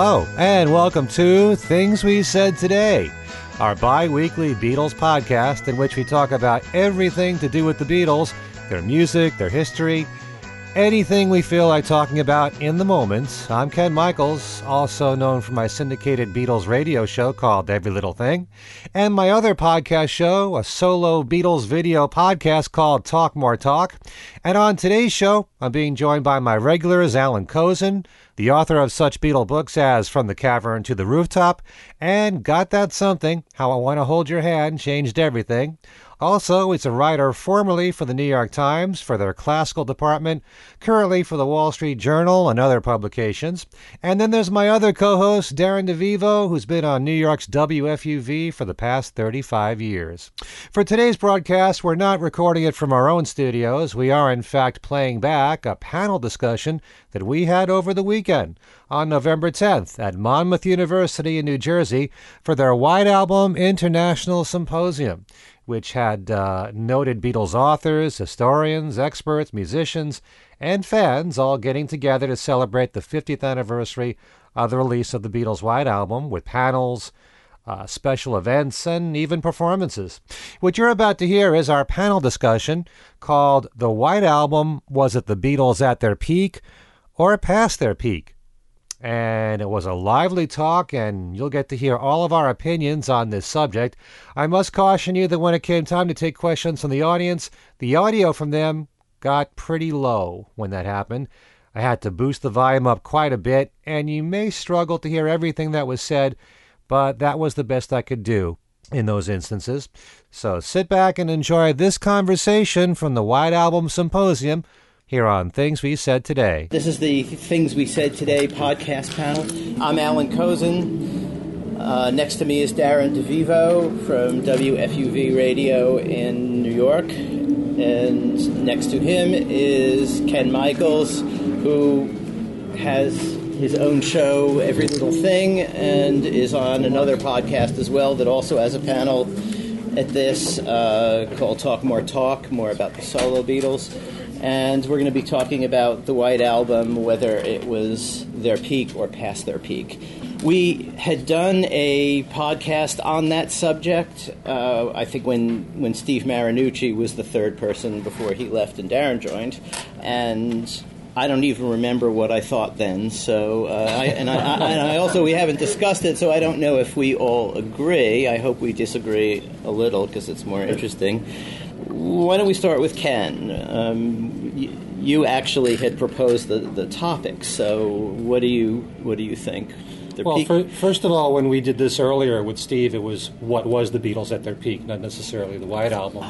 Hello, and welcome to Things We Said Today, our bi weekly Beatles podcast in which we talk about everything to do with the Beatles, their music, their history, anything we feel like talking about in the moment. I'm Ken Michaels, also known for my syndicated Beatles radio show called Every Little Thing, and my other podcast show, a solo Beatles video podcast called Talk More Talk. And on today's show, I'm being joined by my regulars, Allan Kozinn, the author of such Beatle books as From the Cavern to the Rooftop and Got That Something, How I Want to Hold Your Hand Changed Everything. Also, he's a writer formerly for the New York Times for their classical department, currently for the Wall Street Journal and other publications. And then there's my other co host, Darren DeVivo, who's been on New York's WFUV for the past 35 years. For today's broadcast, we're not recording it from our own studios. We are, in fact, playing back a panel discussion that we had over the weekend on November 10th at Monmouth University in New Jersey for their White Album International Symposium which had uh, noted Beatles authors, historians, experts, musicians, and fans all getting together to celebrate the 50th anniversary of the release of the Beatles' White Album with panels, uh, special events, and even performances. What you're about to hear is our panel discussion called The White Album Was It the Beatles at Their Peak or Past Their Peak? And it was a lively talk, and you'll get to hear all of our opinions on this subject. I must caution you that when it came time to take questions from the audience, the audio from them got pretty low when that happened. I had to boost the volume up quite a bit, and you may struggle to hear everything that was said, but that was the best I could do in those instances. So sit back and enjoy this conversation from the White Album Symposium here on Things We Said Today. This is the Things We Said Today podcast panel. I'm Allan Kozinn. Uh, next to me is Darren DeVivo from WFUV Radio in New York. And next to him is Ken Michaels, who has his own show, Every Little Thing, and is on another podcast as well that also has a panel at this uh, called Talk More Talk, more about the solo Beatles and we're going to be talking about the White Album, whether it was their peak or past their peak. We had done a podcast on that subject. Uh, I think when when Steve Marinucci was the third person before he left and Darren joined, and I don't even remember what I thought then. So, uh, I, and, I, I, and I also we haven't discussed it, so I don't know if we all agree. I hope we disagree a little because it's more interesting why don't we start with Ken? Um, y- you actually had proposed the, the topic, so what do you what do you think? Their well, for, first of all, when we did this earlier with Steve, it was what was the Beatles at their peak, not necessarily the White Album.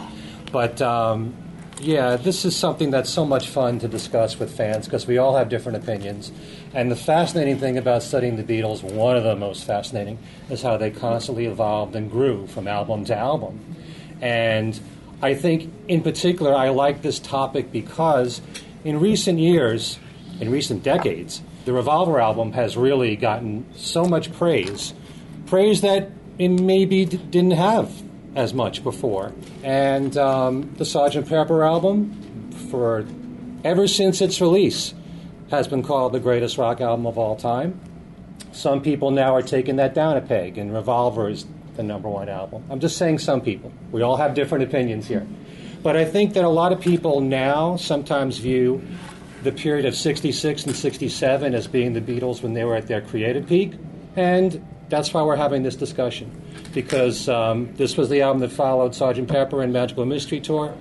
But um, yeah, this is something that's so much fun to discuss with fans because we all have different opinions. And the fascinating thing about studying the Beatles, one of the most fascinating, is how they constantly evolved and grew from album to album. And I think, in particular, I like this topic because in recent years, in recent decades, the Revolver album has really gotten so much praise, praise that it maybe d- didn't have as much before. And um, the Sgt. Pepper album, for ever since its release, has been called the greatest rock album of all time. Some people now are taking that down a peg, and Revolver is the number one album. I'm just saying some people. We all have different opinions here. But I think that a lot of people now sometimes view the period of 66 and 67 as being the Beatles when they were at their creative peak. And that's why we're having this discussion. Because um, this was the album that followed Sgt. Pepper and Magical Mystery Tour.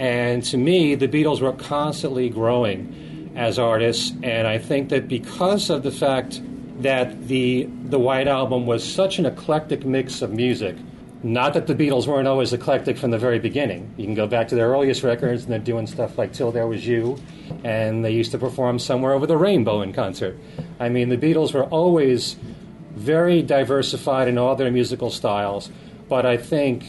And to me, the Beatles were constantly growing as artists. And I think that because of the fact that the the White Album was such an eclectic mix of music. Not that the Beatles weren't always eclectic from the very beginning. You can go back to their earliest records, and they're doing stuff like "Till There Was You," and they used to perform "Somewhere Over the Rainbow" in concert. I mean, the Beatles were always very diversified in all their musical styles, but I think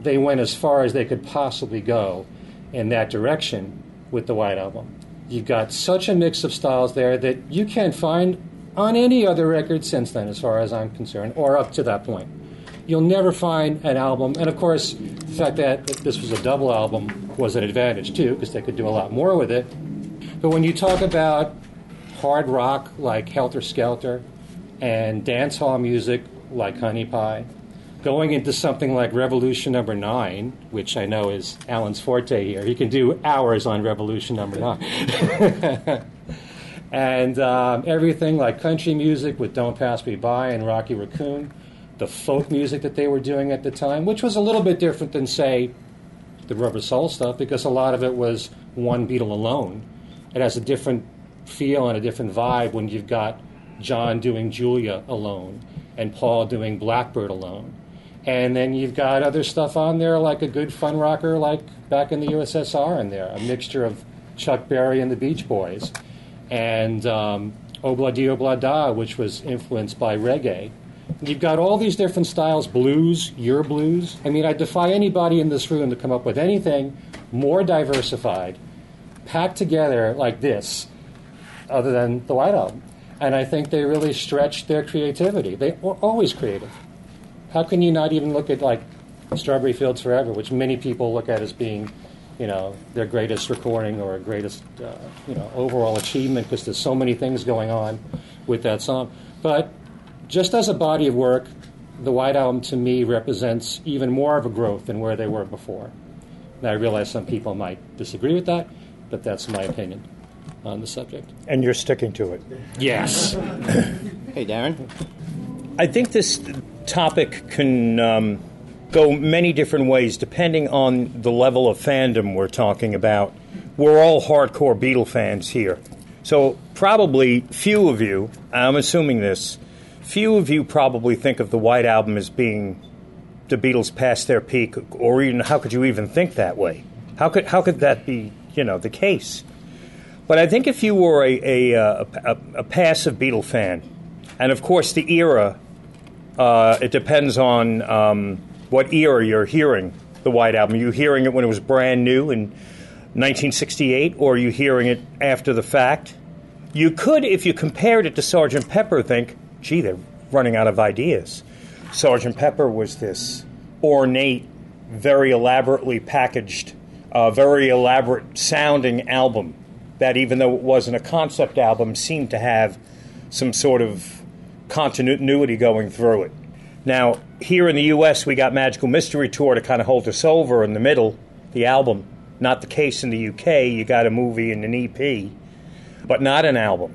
they went as far as they could possibly go in that direction with the White Album. You've got such a mix of styles there that you can't find on any other record since then, as far as I'm concerned, or up to that point. You'll never find an album, and of course, the fact that this was a double album was an advantage too, because they could do a lot more with it. But when you talk about hard rock like Helter Skelter, and dance hall music like Honey Pie, going into something like Revolution Number Nine, which I know is Alan's forte here. He can do hours on Revolution Number Nine. and um, everything like country music with Don't Pass Me By and Rocky Raccoon, the folk music that they were doing at the time, which was a little bit different than, say, the Rubber Soul stuff, because a lot of it was one Beatle alone. It has a different feel and a different vibe when you've got John doing Julia alone and Paul doing Blackbird alone. And then you've got other stuff on there, like a good fun rocker, like back in the USSR, in there, a mixture of Chuck Berry and the Beach Boys, and um, Obla Di Obla Da, which was influenced by reggae. You've got all these different styles, blues, your blues. I mean, I defy anybody in this room to come up with anything more diversified, packed together like this, other than the White Album. And I think they really stretched their creativity. They were always creative. How can you not even look at like Strawberry Fields Forever, which many people look at as being, you know, their greatest recording or greatest, uh, you know, overall achievement because there's so many things going on with that song. But just as a body of work, the White Album to me represents even more of a growth than where they were before. Now I realize some people might disagree with that, but that's my opinion on the subject. And you're sticking to it. Yes. Hey, Darren. I think this topic can um, go many different ways depending on the level of fandom we're talking about. We're all hardcore Beatle fans here. So, probably few of you, I'm assuming this, few of you probably think of the White Album as being the Beatles past their peak, or even how could you even think that way? How could, how could that be, you know, the case? But I think if you were a, a, a, a passive Beatle fan, and of course the era, uh, it depends on um, what era you're hearing the White Album. Are you hearing it when it was brand new in 1968, or are you hearing it after the fact? You could, if you compared it to Sgt. Pepper, think, gee, they're running out of ideas. Sgt. Pepper was this ornate, very elaborately packaged, uh, very elaborate sounding album that, even though it wasn't a concept album, seemed to have some sort of continuity going through it. Now, here in the U.S., we got Magical Mystery Tour to kind of hold us over in the middle, the album. Not the case in the UK. You got a movie and an EP, but not an album.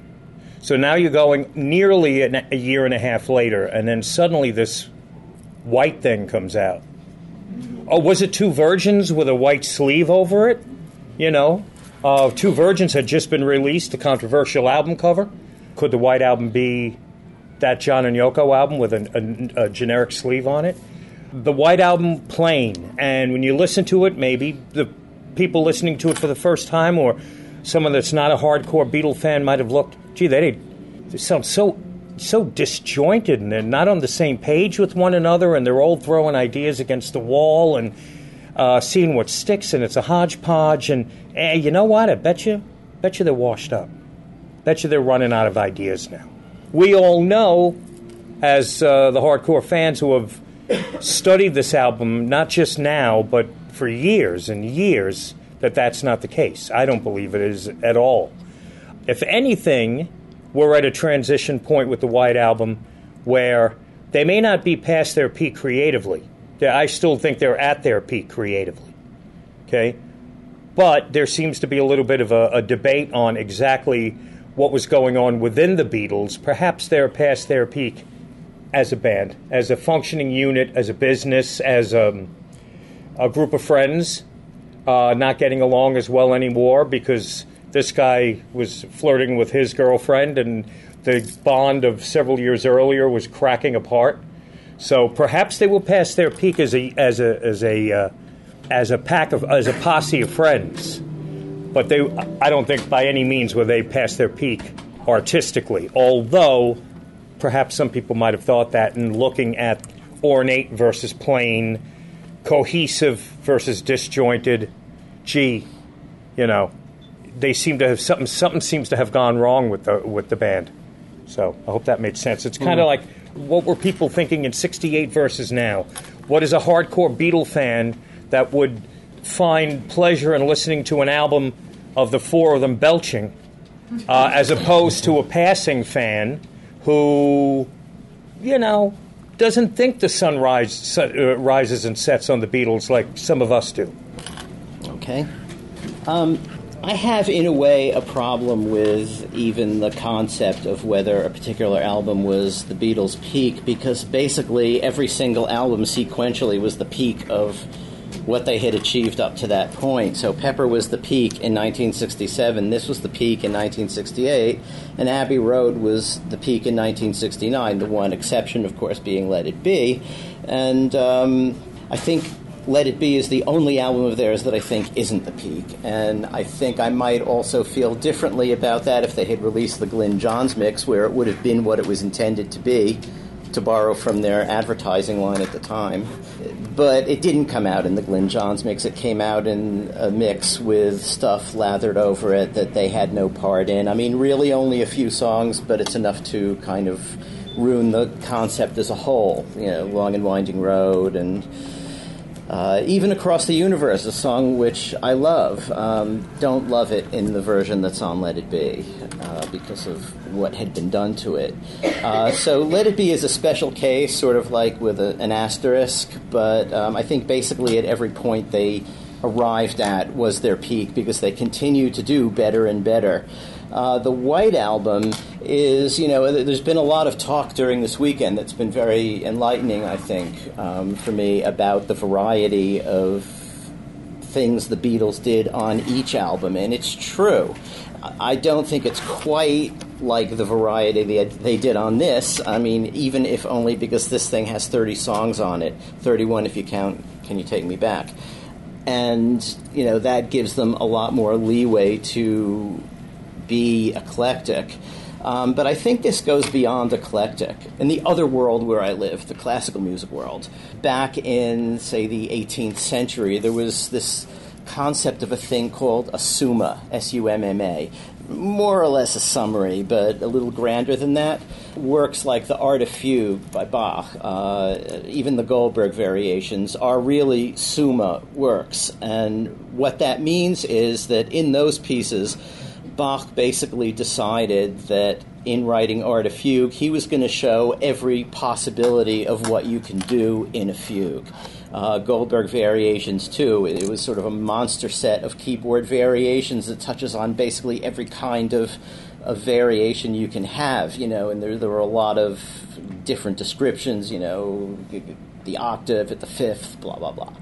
So now you're going nearly a year and a half later, and then suddenly this white thing comes out. Oh, was it Two Virgins with a white sleeve over it? You know, uh, Two Virgins had just been released, a controversial album cover. Could the White Album be that John and Yoko album with a, a, a generic sleeve on it? The White Album plain, and when you listen to it, maybe the people listening to it for the first time or someone that's not a hardcore Beatle fan might have looked, gee, they, they sound so so disjointed and they're not on the same page with one another and they're all throwing ideas against the wall and uh, seeing what sticks and it's a hodgepodge and eh, you know what? I bet you, bet you they're washed up. Bet you they're running out of ideas now. We all know, as uh, the hardcore fans who have studied this album, not just now but for years and years, that that's not the case. I don't believe it is at all. If anything, we're at a transition point with the White Album where they may not be past their peak creatively. I still think they're at their peak creatively. Okay? But there seems to be a little bit of a, a debate on exactly what was going on within the Beatles. Perhaps they're past their peak as a band, as a functioning unit, as a business, as a, a group of friends, uh, not getting along as well anymore because this guy was flirting with his girlfriend and the bond of several years earlier was cracking apart. So perhaps they will pass their peak as a as a as a uh, as a pack of as a posse of friends, but they I don't think by any means were they past their peak artistically. Although perhaps some people might have thought that in looking at ornate versus plain, cohesive versus disjointed. Gee, you know, they seem to have something. Something seems to have gone wrong with the with the band. So I hope that made sense. It's kind of mm-hmm. like what were people thinking in 68 versus now? What is a hardcore Beatle fan that would find pleasure in listening to an album of the four of them belching, uh, as opposed to a passing fan who you know, doesn't think the sun rise, uh, rises and sets on the Beatles like some of us do. Okay. Um, I have, in a way, a problem with even the concept of whether a particular album was the Beatles' peak because basically every single album sequentially was the peak of what they had achieved up to that point. So Pepper was the peak in 1967, this was the peak in 1968, and Abbey Road was the peak in 1969, the one exception, of course, being Let It Be. And um, I think let It Be is the only album of theirs that I think isn't the peak. And I think I might also feel differently about that if they had released the Glyn Johns mix, where it would have been what it was intended to be, to borrow from their advertising line at the time. But it didn't come out in the Glyn Johns mix. It came out in a mix with stuff lathered over it that they had no part in. I mean, really only a few songs, but it's enough to kind of ruin the concept as a whole. You know, Long and Winding Road and uh, even Across the Universe, a song which I love, um, don't love it in the version that's on Let It Be uh, because of what had been done to it. Uh, so Let It Be is a special case, sort of like with a, an asterisk, but um, I think basically at every point they arrived at was their peak because they continue to do better and better. Uh, the White Album is, you know, there's been a lot of talk during this weekend that's been very enlightening, I think, um, for me about the variety of things the Beatles did on each album, and it's true. I don't think it's quite like the variety they, they did on this. I mean, even if only because this thing has 30 songs on it, 31 if you count Can You Take Me Back. And, you know, that gives them a lot more leeway to be eclectic. Um, but I think this goes beyond eclectic. In the other world where I live, the classical music world, back in, say, the 18th century, there was this concept of a thing called a summa, S U M M A. More or less a summary, but a little grander than that. Works like the Art of Fugue by Bach, uh, even the Goldberg variations, are really summa works. And what that means is that in those pieces, Bach basically decided that in writing Art of Fugue, he was going to show every possibility of what you can do in a fugue. Uh, Goldberg variations, too. It was sort of a monster set of keyboard variations that touches on basically every kind of, of variation you can have, you know, and there, there were a lot of different descriptions, you know, the octave at the fifth, blah, blah, blah.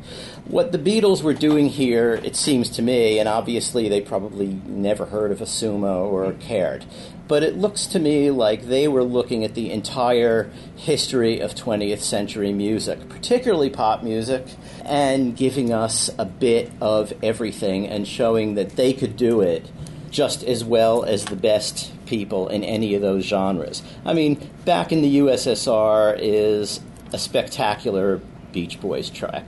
What the Beatles were doing here, it seems to me, and obviously they probably never heard of a summa or cared, but it looks to me like they were looking at the entire history of 20th century music, particularly pop music, and giving us a bit of everything and showing that they could do it just as well as the best people in any of those genres. I mean, back in the USSR is a spectacular Beach Boys track.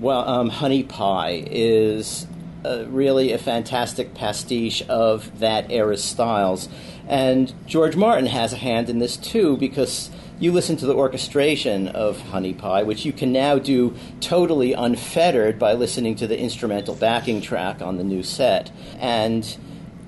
Well, um, Honey Pie is uh, really a fantastic pastiche of that era's styles. And George Martin has a hand in this too because you listen to the orchestration of Honey Pie, which you can now do totally unfettered by listening to the instrumental backing track on the new set. And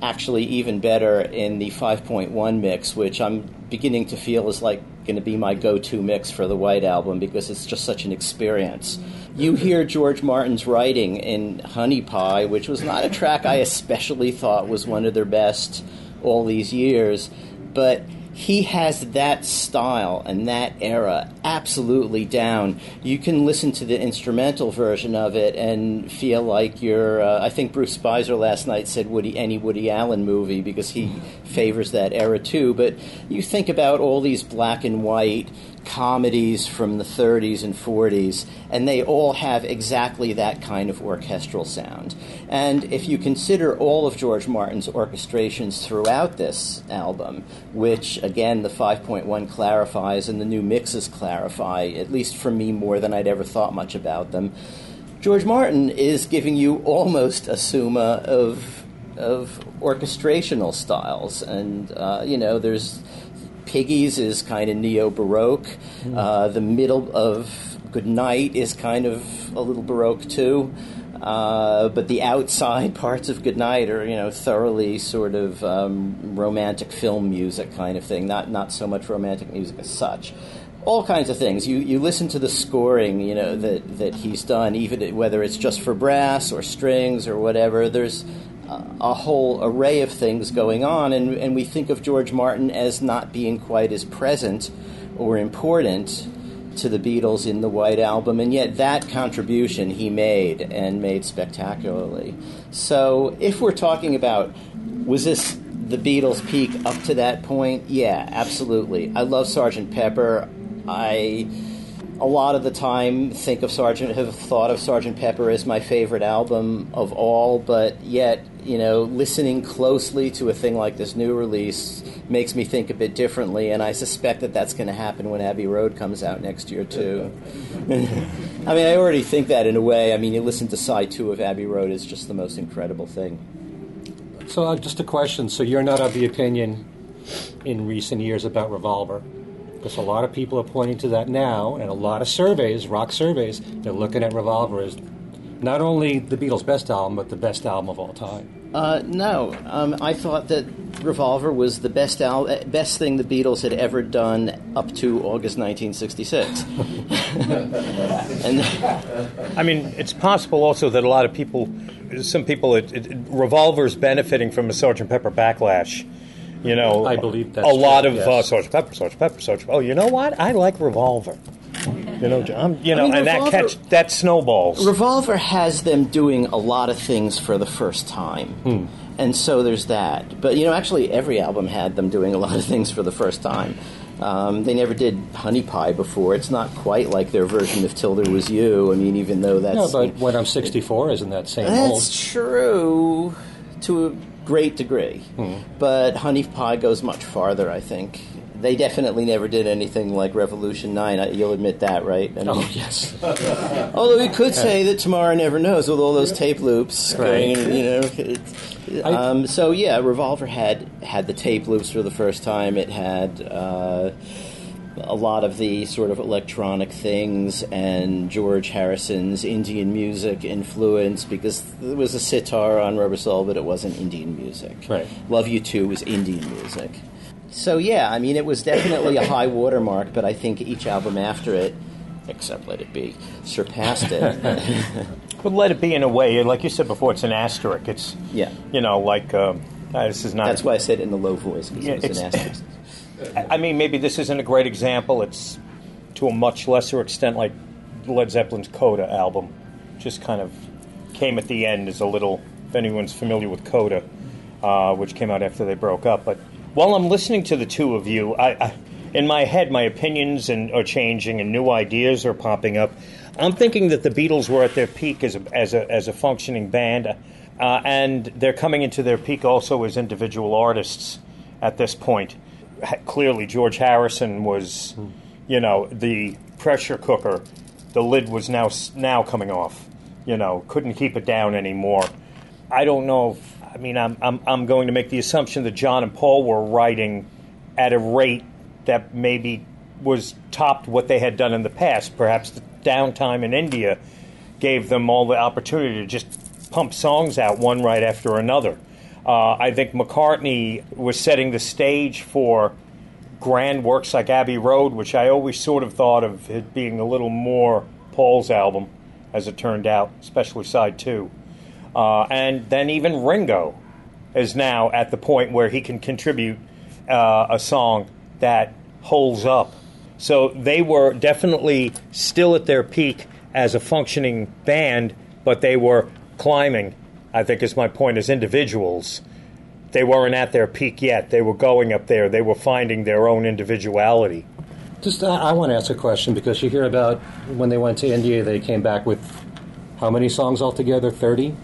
actually, even better in the 5.1 mix, which I'm beginning to feel is like going to be my go-to mix for the White Album because it's just such an experience. You hear George Martin's writing in Honey Pie, which was not a track I especially thought was one of their best all these years, but he has that style and that era absolutely down. You can listen to the instrumental version of it and feel like you're. Uh, I think Bruce Spizer last night said Woody any Woody Allen movie because he favors that era too. But you think about all these black and white comedies from the 30s and 40s, and they all have exactly that kind of orchestral sound. And if you consider all of George Martin's orchestrations throughout this album, which again the 5.1 clarifies and the new mixes clarify, at least for me more than I'd ever thought much about them, George Martin is giving you almost a summa of of orchestrational styles, and uh, you know there's Piggies is kind of neo Baroque. Mm. Uh, the middle of Good Night is kind of a little Baroque too. Uh, but the outside parts of Goodnight are, you know, thoroughly sort of um, romantic film music kind of thing. Not not so much romantic music as such. all kinds of things. You you listen to the scoring, you know that that he's done, even whether it's just for brass or strings or whatever. There's a, whole array of things going on, and and we think of George Martin as not being quite as present or important to the Beatles in the White Album, and yet that contribution he made and made spectacularly. So, if we're talking about was this the Beatles' peak up to that point? Yeah, absolutely. I love Sergeant Pepper. I a lot of the time think of Sergeant have thought of Sergeant Pepper as my favorite album of all, but yet you know listening closely to a thing like this new release makes me think a bit differently, and I suspect that that's going to happen when Abbey Road comes out next year too. I mean, I already think that in a way. I mean, you listen to side two of Abbey Road is just the most incredible thing. So, uh, just a question. So, you're not of the opinion in recent years about Revolver? Because a lot of people are pointing to that now, and a lot of surveys, rock surveys, they're looking at Revolver as not only the Beatles' best album, but the best album of all time. Uh, no, um, I thought that Revolver was the best al- best thing the Beatles had ever done up to August 1966. and I mean, it's possible also that a lot of people, some people, it, it, Revolver's benefiting from a Sergeant Pepper backlash. You know, I believe that a lot true, of yes. uh, Sergeant Pepper, Sergeant Pepper, Sergeant. Oh, you know what? I like Revolver. You know, I'm, you know, mean, and that catch that snowballs. Revolver has them doing a lot of things for the first time. And so there's that. But, you know, actually, every album had them doing a lot of things for the first time. Um, they never did Honey Pie before. It's not quite like their version of Till There Was You. I mean, even though that's. No, but when I'm 64, isn't that same old? That's true to a great degree. But Honey Pie goes much farther, I think. They definitely never did anything like Revolution 9. You'll admit that, right? I mean, Oh, yes. Although we could say that Tomorrow Never Knows with all those tape loops going, Right. you know. Um, so yeah, Revolver had had the tape loops for the first time. It had uh, a lot of the sort of electronic things and George Harrison's Indian music influence because there was a sitar on Rubber Soul, but it wasn't Indian music. Right. Love You To was Indian music. So yeah, I mean, it was definitely a high watermark, but I think each album after it, except Let It Be, surpassed it. But let it be in a way, like you said before, it's an asterisk. It's Yeah. you know, like um, uh, this is not. That's why I said it in the low voice because Yeah, it was an asterisk. I mean, maybe this isn't a great example. It's to a much lesser extent like Led Zeppelin's Coda album. Just kind of came at the end as a little, if anyone's familiar with Coda, uh, which came out after they broke up. But while I'm listening to the two of you, I, I in my head, my opinions and, are changing and new ideas are popping up. I'm thinking that the Beatles were at their peak as a, as a, as a functioning band, uh, and they're coming into their peak also as individual artists at this point. Clearly, George Harrison was, you know, the pressure cooker. The lid was now now coming off. You know, couldn't keep it down anymore. I don't know. If, I mean, I'm, I'm I'm going to make the assumption that John and Paul were writing at a rate that maybe was topped what they had done in the past. Perhaps the downtime in India gave them all the opportunity to just pump songs out one right after another. Uh, I think McCartney was setting the stage for grand works like Abbey Road, which I always sort of thought of it being a little more Paul's album, as it turned out, especially side two. Uh, and then even Ringo is now at the point where he can contribute uh, a song that holds up. So they were definitely still at their peak as a functioning band, but they were climbing, I think is my point, as individuals. They weren't at their peak yet. They were going up there. They were finding their own individuality. Just, I, I want to ask a question because you hear about when they went to India, they came back with how many songs altogether? 30?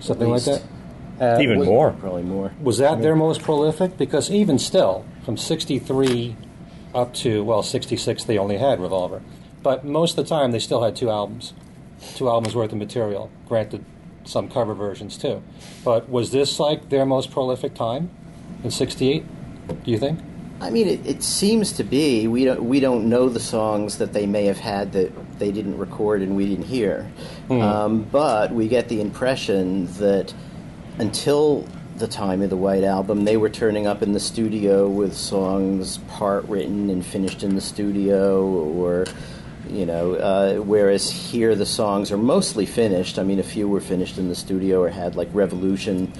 Something like that? Uh, Even was, more. Probably more. Was that their most prolific? Because even still, from 63 up to, well, 66, they only had Revolver. But most of the time, they still had two albums, two albums worth of material. Granted, some cover versions too. But was this like their most prolific time in 68? Do you think? I mean, it, it seems to be. We don't we don't know the songs that they may have had that they didn't record and we didn't hear, um, but we get the impression that until the time of the White Album. They were turning up in the studio with songs part written and finished in the studio, or you know, uh, whereas here the songs are mostly finished. I mean, a few were finished in the studio or had like Revolution.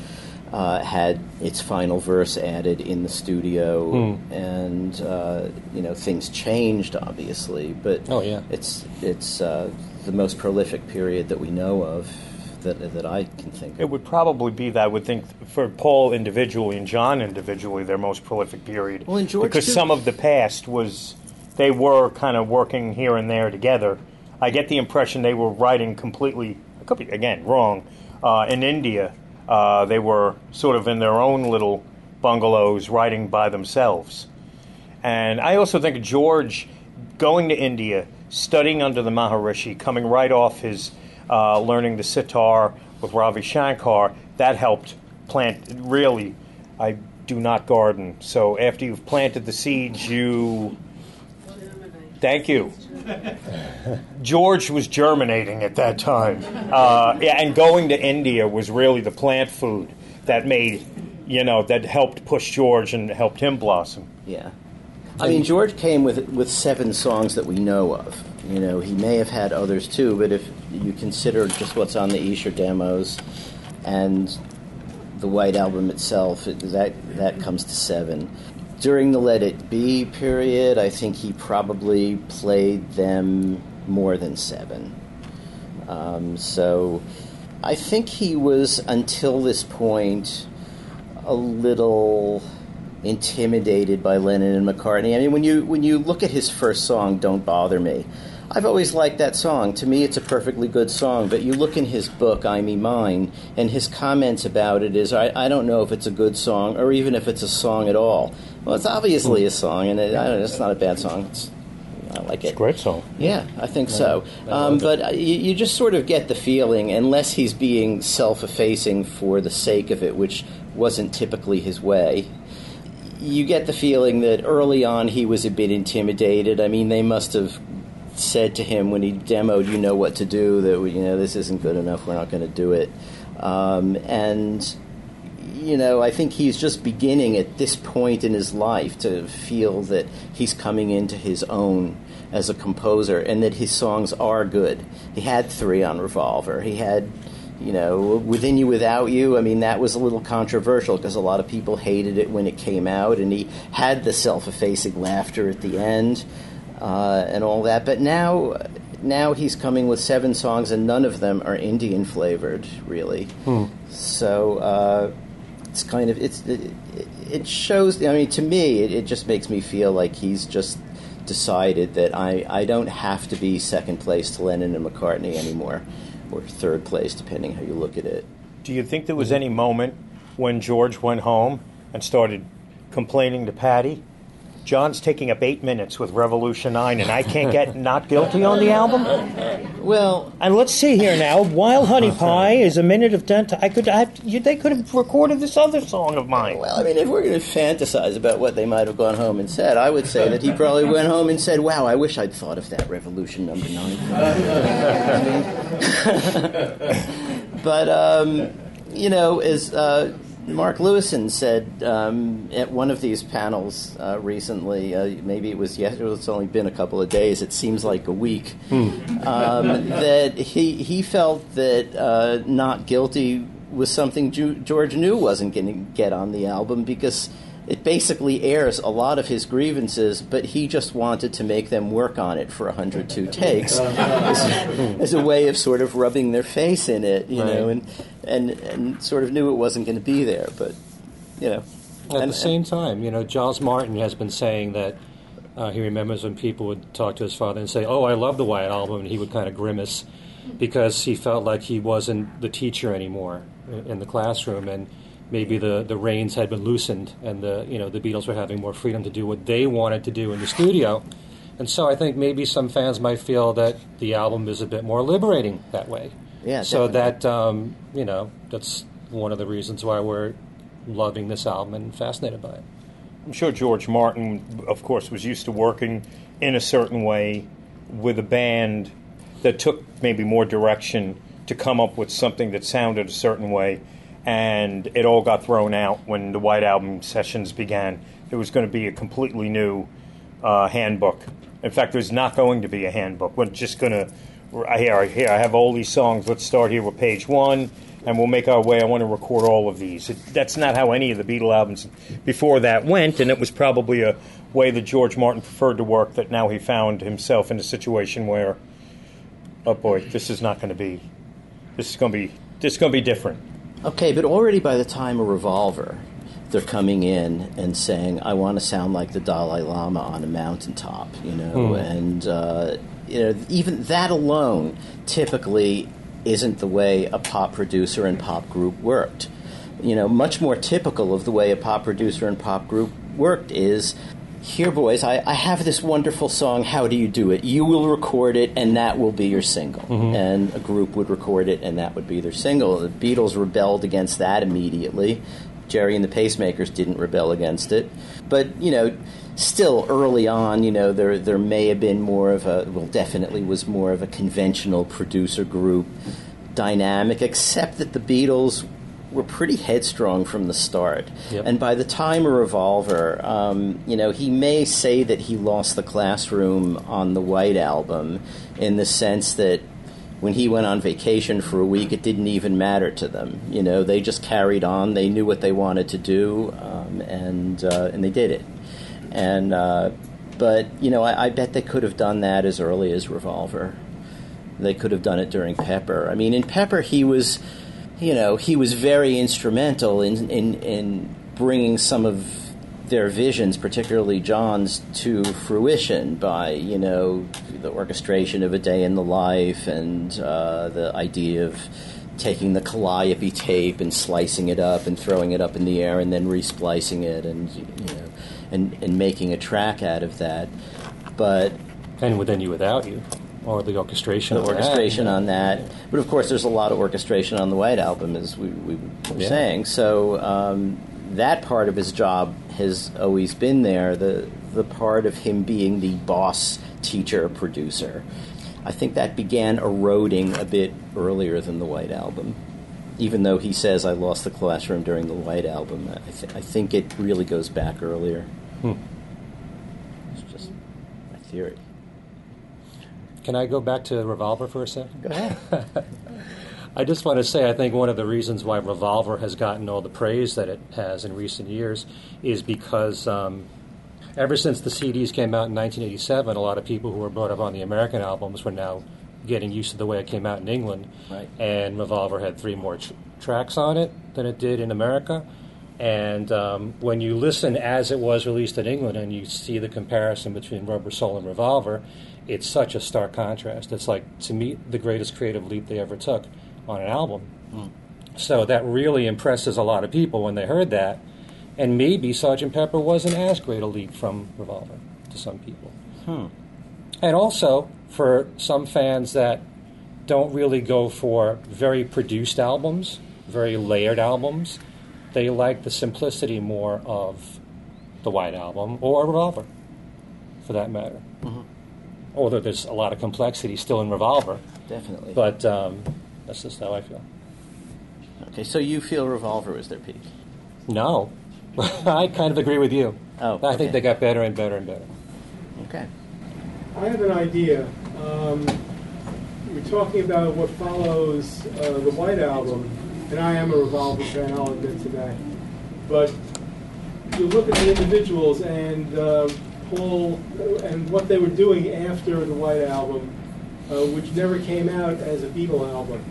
Uh, had its final verse added in the studio, Hmm. and uh, you know things changed obviously, but Oh, yeah. it's it's uh, the most prolific period that we know of that that I can think of. It would probably be that I would think for Paul individually and John individually their most prolific period. Well, and George, because too. some of the past was they were kind of working here and there together. I get the impression they were writing completely. I could be again wrong. Uh, in India, uh, they were sort of in their own little bungalows, writing by themselves. And I also think George going to India, studying under the Maharishi, coming right off his uh, learning the sitar with Ravi Shankar, that helped plant. Really, I do not garden. So after you've planted the seeds, you. Thank you. George was germinating at that time. Uh, and going to India was really the plant food that made, you know, that helped push George and helped him blossom. Yeah, I mean George came with with seven songs that we know of. You know, he may have had others too, but if you consider just what's on the Esher demos and the White Album itself, it, that that comes to seven. During the Let It Be period, I think he probably played them more than seven. Um, so I think he was, until this point, a little intimidated by Lennon and McCartney. I mean, when you when you look at his first song, "Don't Bother Me," I've always liked that song. To me, it's a perfectly good song. But you look in his book, "I Me Mine," and his comments about it is, "I, I don't know if it's a good song or even if it's a song at all." Well, it's obviously a song, and it, I know, it's not a bad song. It's, I like it. It's Great song. Yeah, I think so. Um, but uh, you, you just sort of get the feeling, unless he's being self effacing for the sake of it, which wasn't typically his way, you get the feeling that early on he was a bit intimidated. I mean, they must have said to him when he demoed, you know what to do, that, you know, this isn't good enough, we're not going to do it. Um, and you know, I think he's just beginning at this point in his life to feel that he's coming into his own as a composer and that his songs are good. He had three on Revolver. He had, you know, Within You Without You. I mean, that was a little controversial because a lot of people hated it when it came out, and he had the self effacing laughter at the end uh, and all that. But now. Now he's coming with seven songs, and none of them are Indian flavored, really. So uh, it's kind of it's it, it shows. I mean, to me, it, it just makes me feel like he's just decided that I I don't have to be second place to Lennon and McCartney anymore, or third place, depending how you look at it. Do you think there was any moment when George went home and started complaining to Pattie? John's taking up eight minutes with Revolution 9, and I can't get not guilty on the album? Well, And let's see here now. While Honey Pie is a minute of ten, I could, I, you, they could have recorded this other song of mine. well, I mean, if we're going to fantasize about what they might have gone home and said, I would say that he probably went home and said, "Wow, I wish I'd thought of that Revolution number nine. but um, you know, as uh, Mark Lewisohn said um, at one of these panels uh, recently, uh, maybe it was yes, it's only been a couple of days. It seems like a week. Um, that he he felt that uh, not guilty was something Ju- George knew wasn't going to get on the album because. It basically airs a lot of his grievances, but he just wanted to make them work on it for 102 takes as, as a way of sort of rubbing their face in it, you know, and, and and sort of knew it wasn't going to be there, but you know. At and, the same time, you know, Giles Martin has been saying that uh, he remembers when people would talk to his father and say, "Oh, I love the White Album," and he would kind of grimace because he felt like he wasn't the teacher anymore in in the classroom, and maybe the, the reins had been loosened, and the you know the Beatles were having more freedom to do what they wanted to do in the studio. And so I think maybe some fans might feel that the album is a bit more liberating that way. Yeah, So definitely. that um, you know that's one of the reasons why we're loving this album and fascinated by it. I'm sure George Martin, of course, was used to working in a certain way with a band that took maybe more direction to come up with something that sounded a certain way. And it all got thrown out when the White Album sessions began. There was going to be a completely new uh, handbook. In fact, there's not going to be a handbook. We're just going to. Here, here, I have all these songs. Let's start here with page one, and we'll make our way. I want to record all of these. It, that's not how any of the Beatle albums before that went, and it was probably a way that George Martin preferred to work. That now he found himself in a situation where, oh boy, this is not going to be. This is going to be. This is going to be different. Okay, but already by the time a Revolver, they're coming in and saying, "I want to sound like the Dalai Lama on a mountaintop," you know, Hmm. and uh, you know, even that alone typically isn't the way a pop producer and pop group worked. You know, much more typical of the way a pop producer and pop group worked is. Here, boys, I, I have this wonderful song. How do you do it? You will record it, and that will be your single. Mm-hmm. And a group would record it, and that would be their single. The Beatles rebelled against that immediately. Gerry and the Pacemakers didn't rebel against it. But, you know, still early on, you know, there, there may have been more of a, well, definitely was more of a conventional producer group dynamic, except that the Beatles were pretty headstrong from the start. Yep. And by the time of Revolver, um, you know, he may say that he lost the classroom on the White Album in the sense that when he went on vacation for a week, it didn't even matter to them. You know, they just carried on. They knew what they wanted to do, um, and uh, and they did it. And uh, but you know, I, I bet they could have done that as early as Revolver. They could have done it during Pepper. I mean, in Pepper, he was, you know, he was very instrumental in in, in bringing some of their visions, particularly John's, to fruition by you know the orchestration of a day in the life and uh, the idea of taking the calliope tape and slicing it up and throwing it up in the air and then resplicing it and you know and and making a track out of that. But And within you, without you, or the orchestration. the of that. orchestration on that. But of course, there's a lot of orchestration on the White Album, as we, we were Yeah. saying. So um, that part of his job has always been there. The the part of him being the boss, teacher, producer. I think that began eroding a bit earlier than the White Album. Even though he says I lost the classroom during the White Album, I, th- I think it really goes back earlier. Hmm. It's just my theory. Can I go back to Revolver for a second? Go ahead. I just want to say I think one of the reasons why Revolver has gotten all the praise that it has in recent years is because um, ever since the CDs came out in 1987, a lot of people who were brought up on the American albums were now getting used to the way it came out in England. Right. And Revolver had three more tr- tracks on it than it did in America. And um, when you listen as it was released in England and you see the comparison between Rubber Soul and Revolver, it's such a stark contrast. It's like, to me, the greatest creative leap they ever took on an album. Hmm. So that really impresses a lot of people when they heard that. And maybe Sgt. Pepper wasn't as great a leap from Revolver to some people. Hmm. And also, for some fans that don't really go for very produced albums, very layered albums, they like the simplicity more of the White Album or Revolver, for that matter. Although there's a lot of complexity still in Revolver, Definitely. but um, that's just how I feel. Okay, so you feel Revolver was their peak? No, I kind of agree with you. Oh, I think they got better and better and better. Okay. I have an idea. Um, we're talking about what follows uh, the White Album, and I am a Revolver fan, I'll admit to that. But you look at the individuals and uh, Paul and what they were doing after the White Album, uh, which never came out as a Beatle album.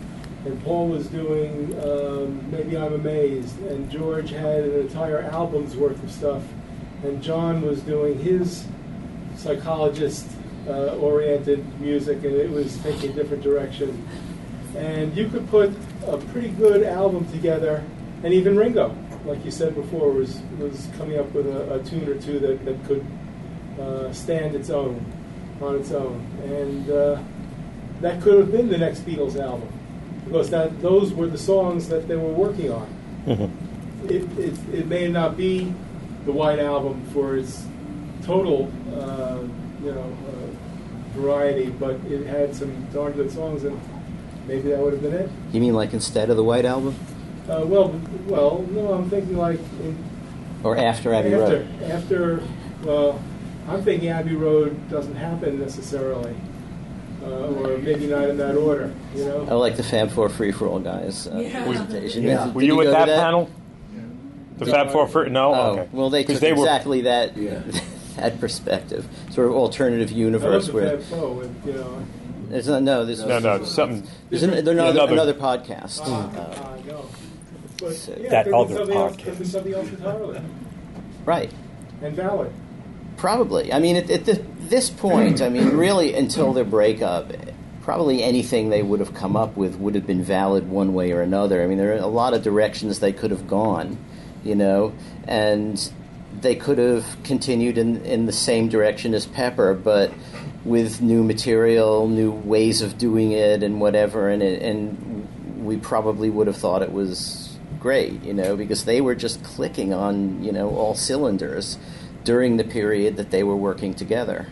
And Paul was doing um, Maybe I'm Amazed, and George had an entire album's worth of stuff, and John was doing his psychologist uh, oriented music and it was taking a different direction. And you could put a pretty good album together, and even Ringo, like you said before, was, was coming up with a, a tune or two that, that could uh, stand its own on its own. And uh, that could have been the next Beatles album because that, those were the songs that they were working on it, it, it may not be the White Album for its total, uh, you know, uh, variety, but it had some darn good songs, and maybe that would have been it. You mean like instead of the White Album? Uh, well, well, no, I'm thinking like in, Or after Abbey after, Road? after. Well, I'm thinking Abbey Road doesn't happen necessarily, uh, or maybe not in that order. You know. I like the Fab Four Free for All guys uh, presentation. Yeah. Did Were you go at to that, panel? The Fab Four for no. Oh, okay. well, they 'Cause took were- exactly that yeah. that perspective, sort of alternative universe where Fab Four with, you know. there's no, no, this no, no, something. There's an, there's another, Another- another podcast. Ah, Uh, ah, no. But, yeah, That other something else- podcast. something else entirely, right. and valid. Probably. I mean, at, at the, this point, I mean, really, until their breakup, probably anything they would have come up with would have been valid one way or another. I mean, there are a lot of directions they could have gone, you know, and they could have continued in, in the same direction as Pepper, but with new material, new ways of doing it, and whatever, and it, and we probably would have thought it was great, you know, because they were just clicking on, you know, all cylinders during the period that they were working together,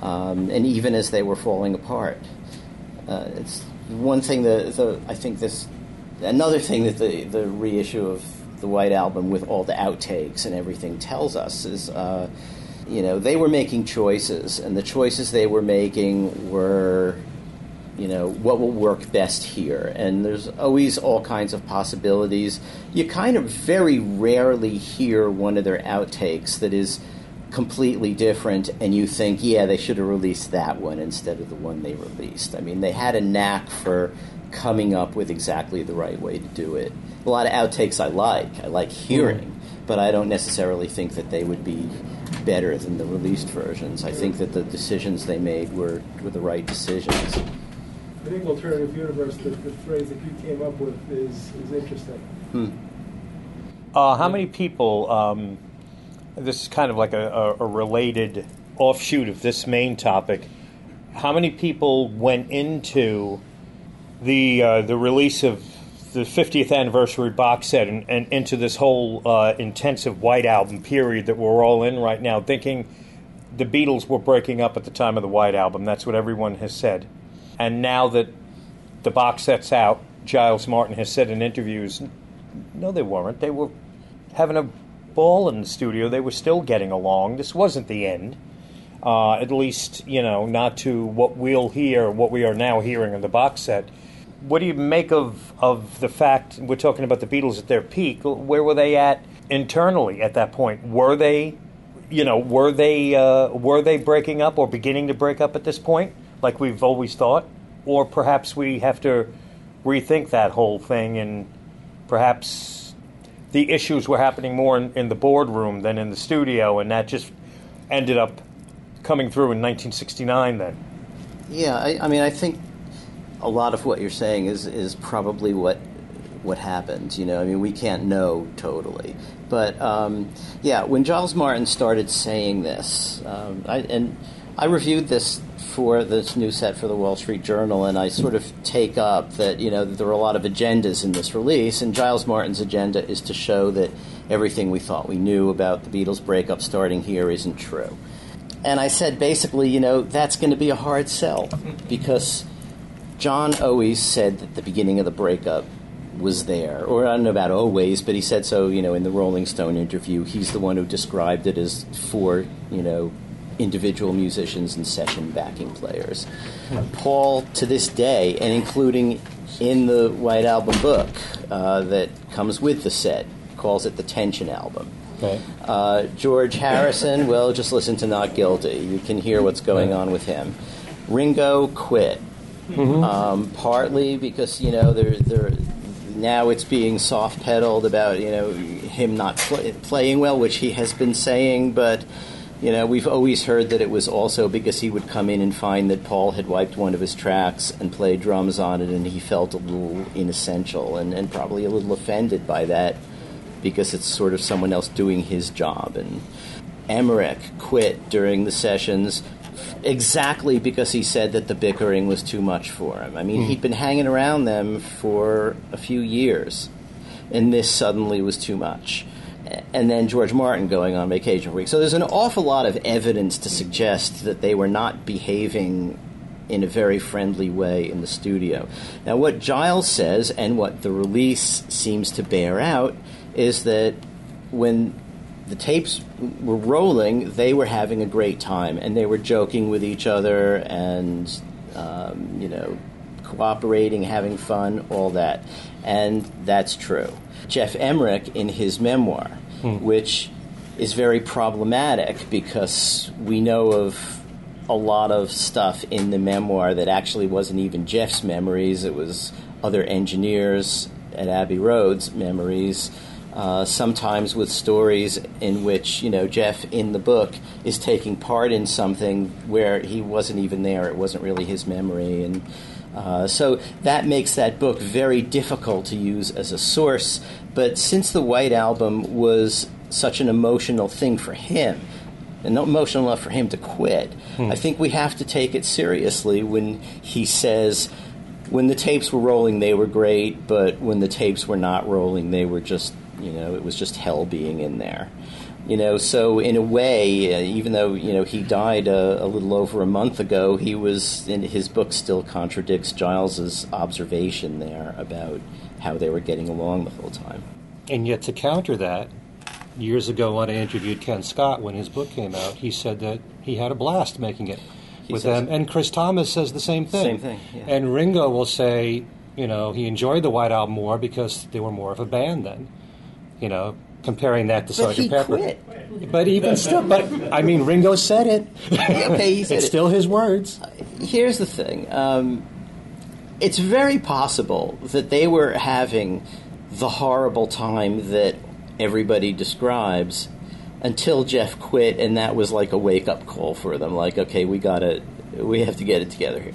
um, and even as they were falling apart. Uh, it's one thing that the, I think this, another thing that the, the reissue of the White Album with all the outtakes and everything tells us is, uh, you know, they were making choices, and the choices they were making were you know what will work best here. And there's always all kinds of possibilities. You kind of very rarely hear one of their outtakes that is completely different and you think yeah they should have released that one instead of the one they released. I mean they had a knack for coming up with exactly the right way to do it. A lot of outtakes i like. I like hearing mm-hmm. but i don't necessarily think that they would be better than the released versions. I think that the decisions they made were, were the right decisions I think alternative universe, the, the phrase that you came up with, is is interesting. Uh, how many people? Um, this is kind of like a, a, a related offshoot of this main topic. How many people went into the uh, the release of the 50th anniversary box set and, and into this whole uh, intensive White Album period that we're all in right now, thinking the Beatles were breaking up at the time of the White Album? That's what everyone has said. And now that the box set's out, Giles Martin has said in interviews, no, they weren't. They were having a ball in the studio. They were still getting along. This wasn't the end. Uh, at least, you know, not to what we'll hear, what we are now hearing in the box set. What do you make of, of the fact we're talking about the Beatles at their peak? Where were they at internally at that point? Were they, you know, were they uh, were they breaking up or beginning to break up at this point, like we've always thought, or perhaps we have to rethink that whole thing and perhaps the issues were happening more in, in the boardroom than in the studio, and that just ended up coming through in 1969 then. Yeah, I, I mean, I think a lot of what you're saying is is probably what what happened. You know, I mean, we can't know totally, but um, yeah, when Giles Martin started saying this, um, I, and I reviewed this for this new set for the Wall Street Journal, and I sort of take up that you know there are a lot of agendas in this release, and Giles Martin's agenda is to show that everything we thought we knew about the Beatles breakup starting here isn't true. And I said basically, you know, that's going to be a hard sell because John always said that the beginning of the breakup was there, or I don't know about always, but he said so, you know, in the Rolling Stone interview. He's the one who described it as four, you know, individual musicians and session backing players. Paul, to this day, and including in the White Album book uh, that comes with the set, calls it the Tension Album. Uh, George Harrison, well, just listen to Not Guilty. You can hear what's going on with him. Ringo quit, um, partly because you know there there now it's being soft pedaled about you know him not pl- playing well, which he has been saying, but. You know, we've always heard that it was also because he would come in and find that Paul had wiped one of his tracks and played drums on it, and he felt a little inessential and, and probably a little offended by that because it's sort of someone else doing his job. And Emerick quit during the sessions exactly because he said that the bickering was too much for him. I mean, hmm. he'd been hanging around them for a few years, and this suddenly was too much. And then George Martin going on vacation week. So there's an awful lot of evidence to suggest that they were not behaving in a very friendly way in the studio. Now, what Giles says and what the release seems to bear out is that when the tapes were rolling, they were having a great time and they were joking with each other and, um, you know, cooperating, having fun, all that. And that's true. Geoff Emerick, in his memoir, hmm. which is very problematic because we know of a lot of stuff in the memoir that actually wasn't even Geoff's memories. It was other engineers at Abbey Road's memories. Uh, sometimes with stories in which you know Jeff in the book is taking part in something where he wasn't even there. It wasn't really his memory, and uh, so that makes that book very difficult to use as a source. But since the White Album was such an emotional thing for him, and not emotional enough for him to quit, hmm. I think we have to take it seriously when he says, when the tapes were rolling, they were great, but when the tapes were not rolling, they were just, you know, it was just hell being in there. You know, so in a way, uh, even though you know he died a, a, little over a month ago, he was in his book still contradicts Giles's observation there about how they were getting along the whole time. And yet, to counter that, years ago when I interviewed Ken Scott when his book came out, he said that he had a blast making it he with them. And Chris Thomas says the same thing. Same thing. Yeah. And Ringo will say, you know, he enjoyed the White Album more because they were more of a band then. You know, comparing that to Sgt. Pepper. Quit. But even still, but I mean, Ringo said it. okay, he said it's it. still his words. Uh, here's the thing. Um, it's very possible that they were having the horrible time that everybody describes until Geoff quit, and that was like a wake up call for them. Like, okay, we gotta, we have to get it together here.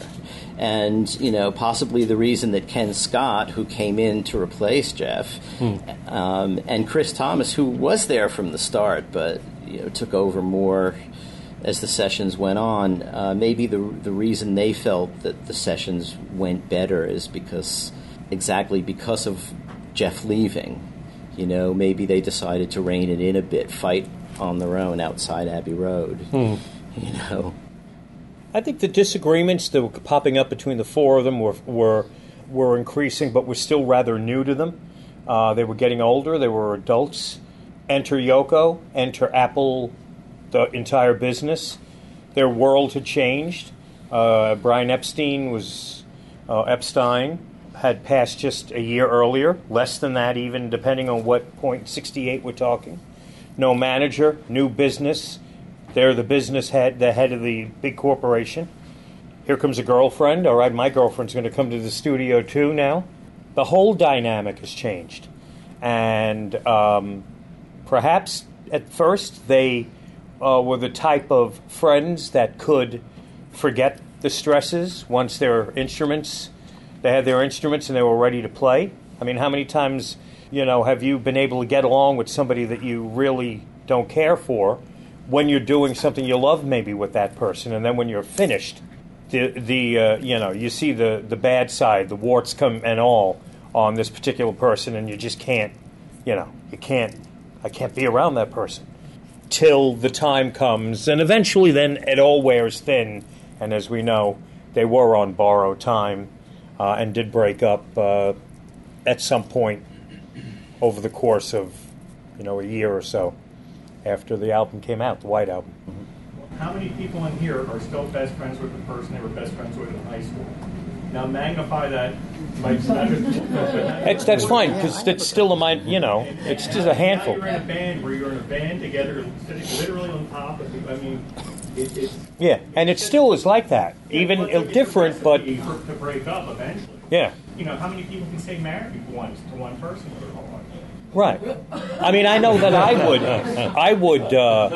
And you know, possibly the reason that Ken Scott, who came in to replace Geoff, hmm. um, and Chris Thomas, who was there from the start, but you know, took over more as the sessions went on. Uh, maybe the the reason they felt that the sessions went better is because exactly because of Geoff leaving you know, maybe they decided to rein it in a bit, fight on their own outside Abbey Road. Hmm. You know. I think the disagreements that were popping up between the four of them were were, were increasing, but were still rather new to them. Uh, they were getting older. They were adults. Enter Yoko. Enter Apple. The entire business. Their world had changed. Uh, Brian Epstein was uh, Epstein had passed just a year earlier, less than that, even depending on what point 68 we're talking. No manager, new business. They're the business head, the head of the big corporation. Here comes a girlfriend. All right, my girlfriend's going to come to the studio too now. The whole dynamic has changed. And um, perhaps at first they uh, were the type of friends that could forget the stresses once their instruments they had their instruments and they were ready to play. I mean, how many times, you know, have you been able to get along with somebody that you really don't care for when you're doing something you love maybe with that person and then when you're finished, the the uh, you know, you see the the bad side, the warts come and all on this particular person and you just can't, you know, you can't I can't be around that person till the time comes and eventually then it all wears thin. And as we know, they were on borrowed time uh, and did break up uh, at some point over the course of you know a year or so after the album came out, the White Album. Mm-hmm. How many people in here are still best friends with the person they were best friends with in high school? Now magnify that. That's that's fine because it's still a mind. You know, it's just a handful. You're in a band where you're in a band together, literally on top of. The, I mean, yeah, and it still is like that, even different, but to break up eventually. Yeah. You know, how many people can stay married once to one person for whole life? Right. I mean, I know that I would. I would. Uh,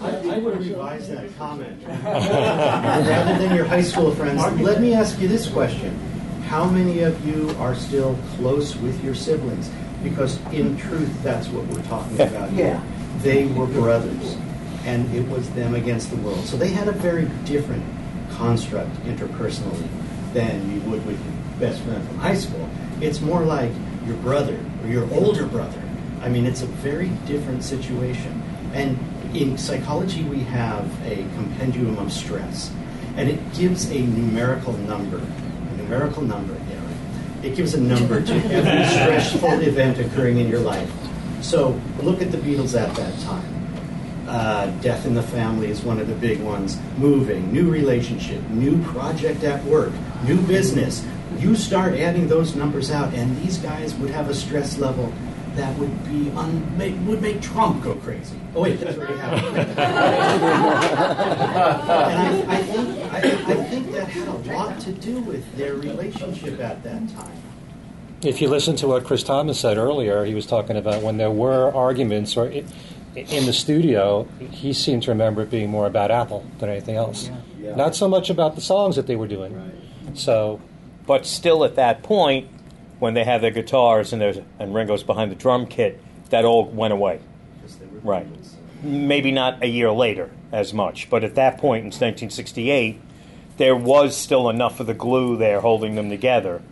I, I would revise that comment. Rather than your high school friends, let me ask you this question: How many of you are still close with your siblings? Because in truth, that's what we're talking about here. Yeah they were brothers, and it was them against the world. So they had a very different construct interpersonally than you would with your best friend from high school. It's more like your brother or your older brother. I mean, it's a very different situation. And in psychology, we have a compendium of stress, and it gives a numerical number. A numerical number, yeah. It gives a number to every stressful event occurring in your life. So look at the Beatles at that time. Uh, death in the family is one of the big ones. Moving, new relationship, new project at work, new business. You start adding those numbers out, and these guys would have a stress level that would be un- make, would make Trump go crazy. Oh wait, that's already happened. and I, I, think, I, I think that had a lot to do with their relationship at that time. If you listen to what Chris Thomas said earlier, he was talking about when there were arguments or in the studio, he seemed to remember it being more about Apple than anything else. Yeah. Yeah. Not so much about the songs that they were doing. Right. So, but still, at that point, when they have their guitars and there's and Ringo's behind the drum kit, that all went away. Right. Maybe not a year later as much, but at that point in 1968, there was still enough of the glue there holding them together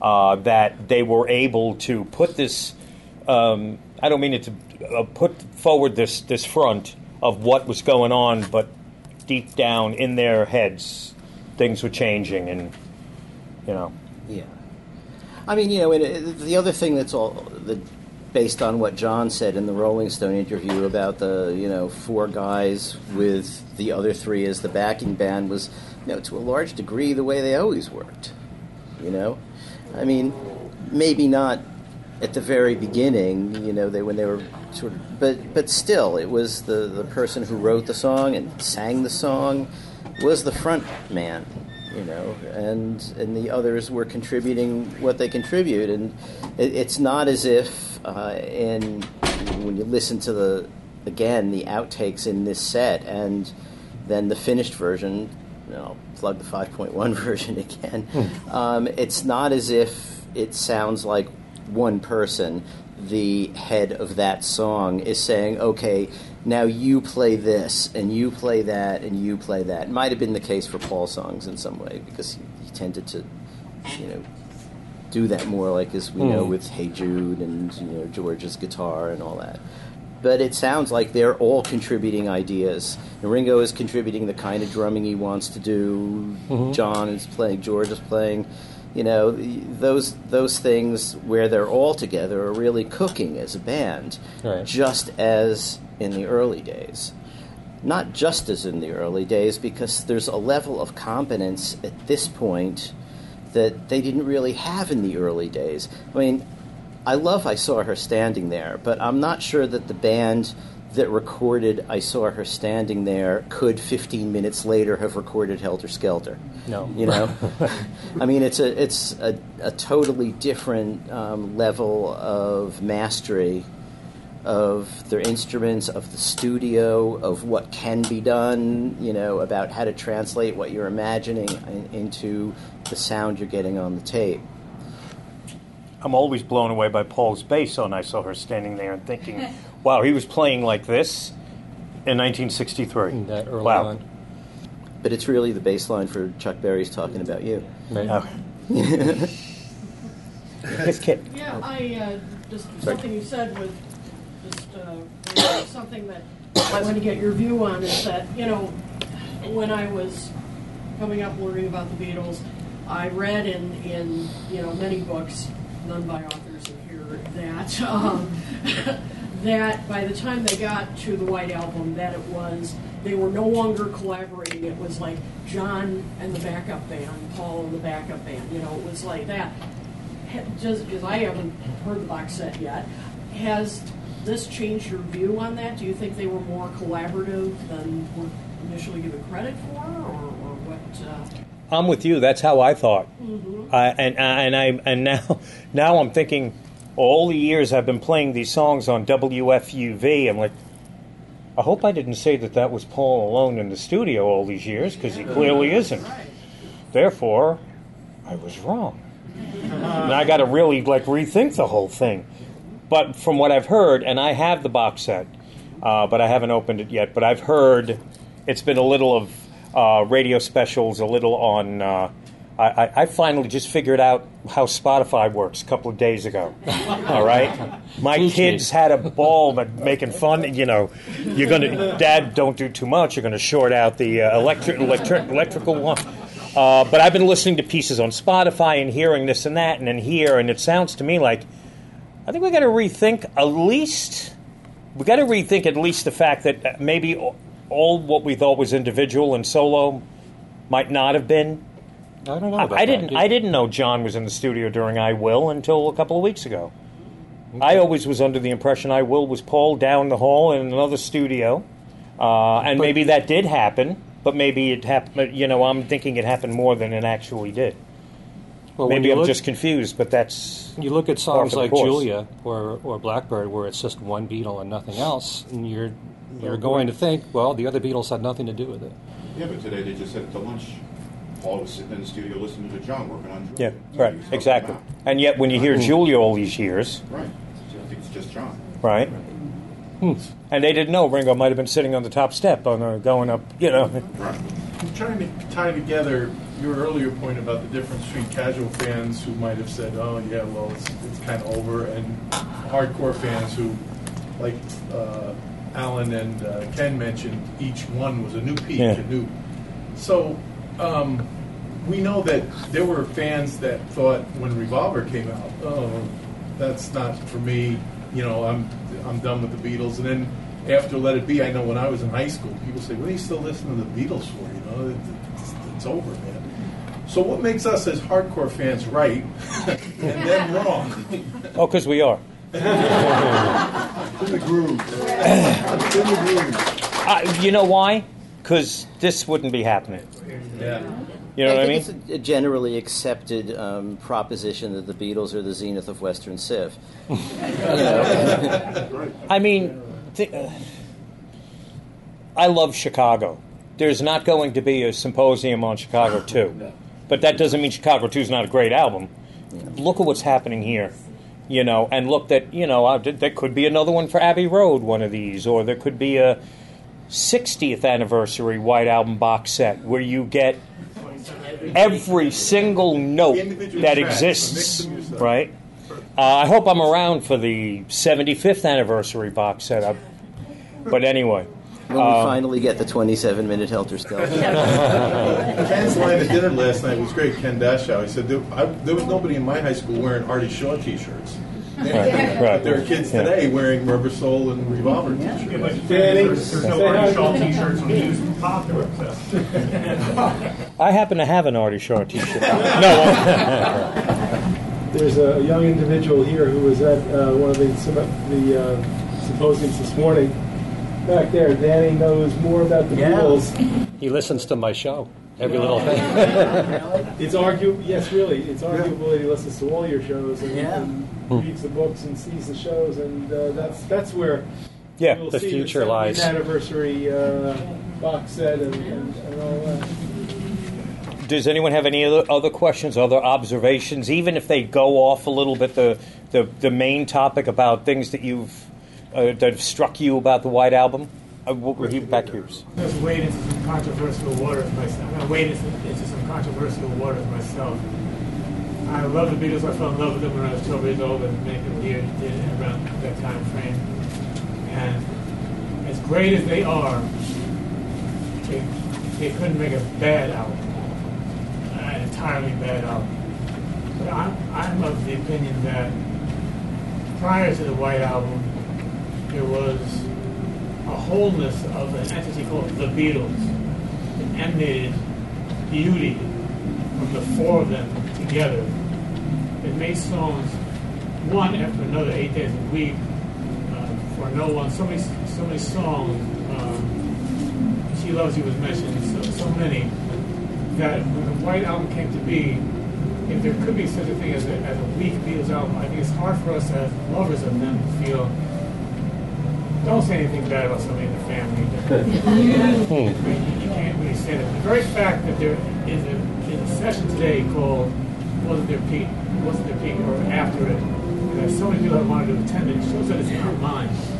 uh, that they were able to put this. Um, I don't mean it to uh, put forward this this front of what was going on, but deep down in their heads, things were changing, and you know. Yeah. I mean, you know, it, uh, the other thing that's all the, based on what John said in the Rolling Stone interview about the you know four guys with the other three as the backing band was, you know, to a large degree the way they always worked. You know, I mean, maybe not at the very beginning, you know, they when they were sort of, but but still, it was the the person who wrote the song and sang the song was the front man you know, and and the others were contributing what they contribute, and it, it's not as if uh, in when you listen to the again the outtakes in this set and then the finished version, you know, plug the 5.1 version again. Hmm. Um, it's not as if it sounds like one person the head of that song is saying, okay, now you play this and you play that and you play that. It might have been the case for Paul songs in some way because he, he tended to, you know, do that more like as we mm. know hmm. with Hey Jude and you know George's guitar and all that. But it sounds like they're all contributing ideas. And Ringo is contributing the kind of drumming he wants to do. Mm-hmm. John is playing. George is playing you know those those things where they're all together are really cooking as a band right. just as in the early days not just as in the early days because there's a level of competence at this point that they didn't really have in the early days i mean i love i saw her standing there but i'm not sure that the band that recorded I Saw Her Standing There could 15 minutes later have recorded Helter Skelter. No. You know? I mean, it's a, it's a, a totally different um, level of mastery of their instruments, of the studio, of what can be done, you know, about how to translate what you're imagining in, into the sound you're getting on the tape. I'm always blown away by Paul's bass on I Saw Her Standing There and thinking, Wow, he was playing like this in 1963. That early wow. on. But it's really the baseline for Chuck Berry's talking about you. Right. Oh. Kit. Yeah, I uh, just something you said was just uh, something that I want to get your view on is that you know when I was coming up learning about the Beatles, I read in in you know many books, none by authors in here, that um, that by the time they got to the White Album, that it was they were no longer collaborating. It was like John and the backup band, Paul and the backup band. You know, it was like that. Just because I haven't heard the box set yet, has this changed your view on that? Do you think they were more collaborative than were initially given credit for, or, or what? Uh... I'm with you. That's how I thought, mm-hmm. uh, and and I and now now I'm thinking all the years I've been playing these songs on WFUV, I'm like, I hope I didn't say that that was Paul alone in the studio all these years, because he clearly isn't. Therefore, I was wrong. And I got to really like rethink the whole thing. But from what I've heard, and I have the box set, uh, but I haven't opened it yet. But I've heard it's been a little of uh, radio specials, a little on uh, I, I, I finally just figured out how Spotify works a couple of days ago. All right, my Teach me. kids had a ball making fun. You know, you're gonna, Dad, don't do too much. You're gonna short out the uh, electric, electric, electrical one. Uh, but I've been listening to pieces on Spotify and hearing this and that and then here, and it sounds to me like I think we got to rethink at least. We got to rethink at least the fact that uh, maybe all what we thought was individual and solo might not have been. I don't know. I, About I didn't. Do- I didn't know John was in the studio during I Will until a couple of weeks ago. I always was under the impression I Will was Paul down the hall in another studio, uh, and maybe that did happen. But maybe it happened. You know, I'm thinking it happened more than it actually did. Well, maybe I'm look- just confused, but that's You look at songs like course. Julia or, or Blackbird, where it's just one Beatle and nothing else, and you're you're going to think, well, the other Beatles had nothing to do with it. Yeah, but today they just said at the lunch, Paul was sitting in the studio listening to John working on yeah, Julia. So right, he exactly. And yet, when you hear Julia all these years, Right. I think it's just John. right? Hmm. And they didn't know Ringo might have been sitting on the top step, on uh, going up. You know, Right. I'm trying to tie together your earlier point about the difference between casual fans who might have said, "Oh yeah, well it's, it's kind of over," and hardcore fans who, like uh, Alan and uh, Ken mentioned, each one was a new peak, Yeah. a new. So um, we know that there were fans that thought when Revolver came out, "Oh, that's not for me." You know, I'm I'm done with the Beatles, and then. After Let It Be, I know when I was in high school, people say, "What are you still listening to the Beatles for?" You know, it's, it's over, man. So what makes us as hardcore fans right and them wrong? oh, because we are. In the groove. in the groove. Uh, you know why? Because this wouldn't be happening. Yeah. You know what I mean? it's a, a generally accepted um, proposition that the Beatles are the zenith of Western Civ. you know? I mean, th- uh, I love Chicago. There's not going to be a symposium on Chicago 2. But that doesn't mean Chicago 2 is not a great album. Look at what's happening here. You know, and look that, you know, uh, th- there could be another one for Abbey Road, one of these, or there could be a 60th anniversary White Album box set where you get every single note that exists, mix them yourself. right? Uh, I hope I'm around for the 75th anniversary box set. I- But anyway, When we finally get the 27 minute Helter Skelter. Ken's line at dinner last night was great. Ken Dashow. He said there, I, there was nobody in my high school wearing Artie Shaw T-shirts. right. But there are kids Yeah. today wearing Rubber Soul and Revolver Yeah, T-shirts. but there's, there's no say. Artie Shaw t-shirts when on used popular. So. I happen to have an Artie Shaw T-shirt. no, There's a young individual here who was at uh, one of the, sym- the uh, symposiums this morning. Back there, Danny knows more about the Yeah. Beatles. He listens to my show, every little thing. It's arguable, yes, really, it's arguable that he listens to all your shows and, Yeah. and reads the books and sees the shows, and uh, that's that's where yeah, we'll the see future the 70th lies. anniversary uh, box set and, and, and all that. Does anyone have any other, other questions, other observations, even if they go off a little bit the the, the main topic about things that you've uh, that have struck you about the White Album? Uh, we'll repeat back yours. just wade into some controversial waters myself. Gonna wade into, into some controversial waters myself. I love the Beatles. I fell in love with them when I was 12 years old, and people here did around that time frame. And as great as they are, they, they couldn't make a bad album, an entirely bad album. But I'm, I'm of the opinion that prior to the White Album, there was a wholeness of an entity called the Beatles that emanated beauty from the four of them together. It made songs one after another, eight days a week, uh, for no one. So many, so many songs. Um, she Loves You was mentioned. So, so many that when the White Album came to be, if there could be such a thing as a, as a weak Beatles album, I think it's hard for us as lovers of them to feel don't say anything bad about somebody in the family. you, can't hmm. really say that. The very fact that there is a, is a session today called "Wasn't There Peak?" Wasn't there peak or after it? And there's so many people that wanted to attend it. It shows that it's in our minds.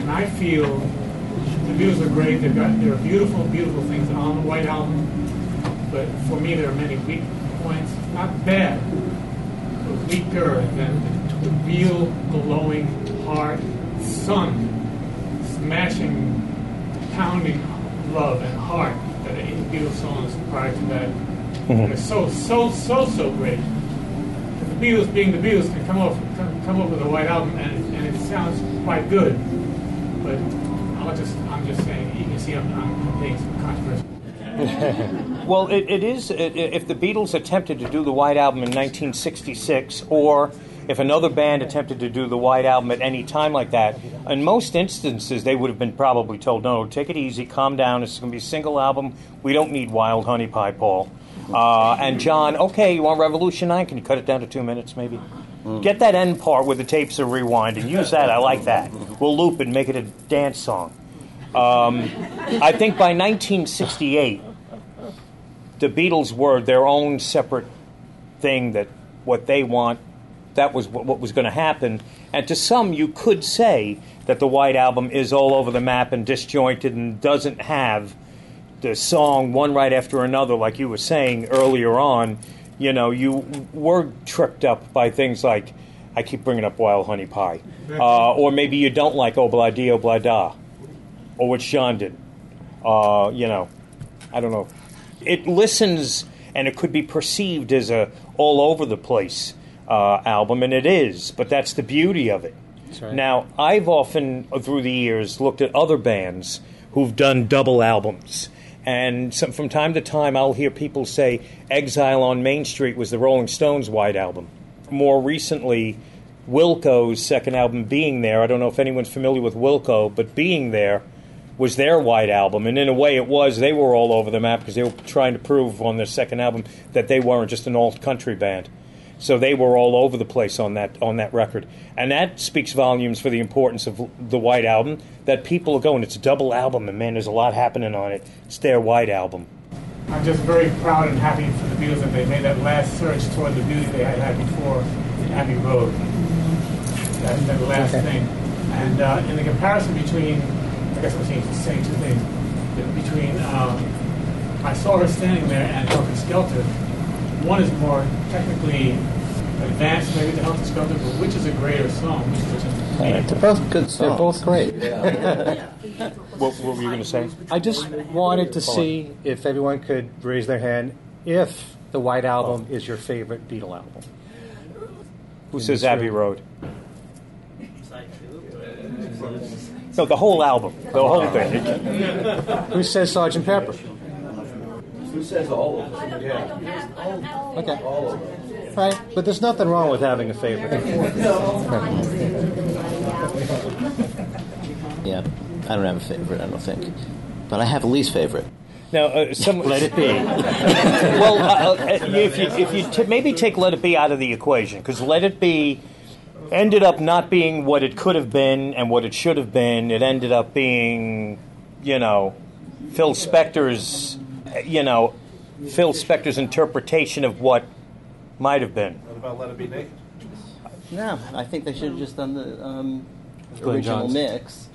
And I feel the Beatles are great. They've got there are beautiful, beautiful things on the White Album. but for me there are many weak points. Not bad, but weaker than the real glowing heart, sun, smashing, pounding love and heart that the Beatles songs prior to that. Mm-hmm. And it's so so so so great. The Beatles, being the Beatles, can come up come, come up with a white album and, and it sounds quite good. But I'll just I'm just saying you can see I'm, I'm being controversial. Well, it, it is. It, if the Beatles attempted to do the White Album in 1966, or if another band attempted to do the White Album at any time like that, in most instances they would have been probably told, "No, take it easy, calm down. It's going to be a single album. We don't need Wild Honey Pie, Paul." Uh, and John, okay, you want Revolution 9? Can you cut it down to two minutes, maybe? Get that end part where the tapes are and Use that. I like that. We'll loop it and make it a dance song. Um, I think by 1968, the Beatles were their own separate thing that what they want, that was what, what was going to happen. And to some, you could say that the White Album is all over the map and disjointed and doesn't have the song one right after another, like you were saying earlier on. You know, you were tripped up by things like, I keep bringing up Wild Honey Pie. Uh, or maybe you don't like Ob-La-Di Ob-La-Da, or what Sean did. Uh, you know, I don't know. It listens, and it could be perceived as a all over the place uh, album, and it is. But that's the beauty of it. right. Now, I've often through the years looked at other bands who've done double albums, and some, from time to time I'll hear people say "Exile on Main Street" was the Rolling Stones' White Album. More recently, Wilco's second album, "Being There." I don't know if anyone's familiar with Wilco, but "Being There." was their white album, and in a way it was. They were all over the map because they were trying to prove on their second album that they weren't just an old country band. So they were all over the place on that on that record, and that speaks volumes for the importance of the White Album. That people are going, it's a double album, and man, there's a lot happening on it. It's their White Album. I'm just very proud and happy for the Beatles that they made that last surge toward the beauty they had had before in Abbey Road. That's the last thing. And uh, in the comparison between, I guess I'm saying, saying two things. Between, um, I saw her standing there and Helter Skelter. One is more technically advanced, maybe than Helter Skelter, but which is a greater song? Which is They're both good songs. They're both great. What, what were you going to say? I just wanted to see if everyone could raise their hand if the White Album is your favorite Beatle album. Who In says Abbey. Road? No, the whole album, the whole thing. Who says Sergeant Pepper? Who says all of them? Yeah. Okay. All of them. Right, but there's nothing wrong with having a favorite. Yeah, I don't have a favorite. I don't think, but I have a least favorite. Now, uh, some, Let it be. well, uh, uh, if you if you t- maybe take Let It Be out of the equation, because Let It Be ended up not being what it could have been and what it should have been. It ended up being, you know, Phil Spector's, you know, Phil Spector's interpretation of what might have been. What about Let It Be Naked? No, I think they should have just done the um, original Johns. mix.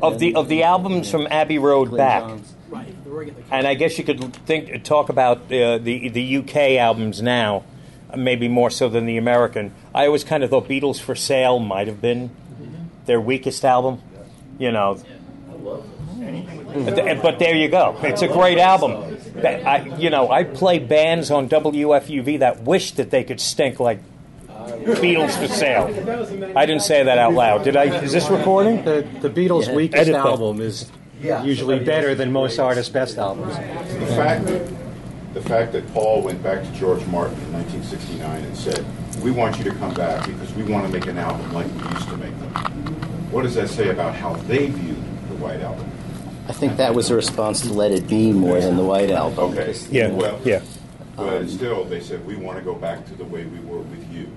Of the of the albums from Abbey Road Glenn back, Johns. Right, the regular. and I guess you could think talk about uh, the the UK albums now, uh, maybe more so than the American. I always kind of thought Beatles for Sale might have been their weakest album, you know. But, mm. but there you go. It's a great album. That I, you know, I play bands on WFUV that wish that they could stink like Beatles for Sale. I didn't say that out loud. Did I? Is this recording? The, the Beatles' Yeah. weakest Edit album is usually better than most artists' best albums. The fact that the fact that Paul went back to George Martin in 1969 and said, "We want you to come back because we want to make an album like we used to make them." What does that say about how they viewed the White Album? I think that was a response to Let It Be more than the White Album. Okay. Yeah, Well, yeah. But still, they said, "We want to go back to the way we were with you."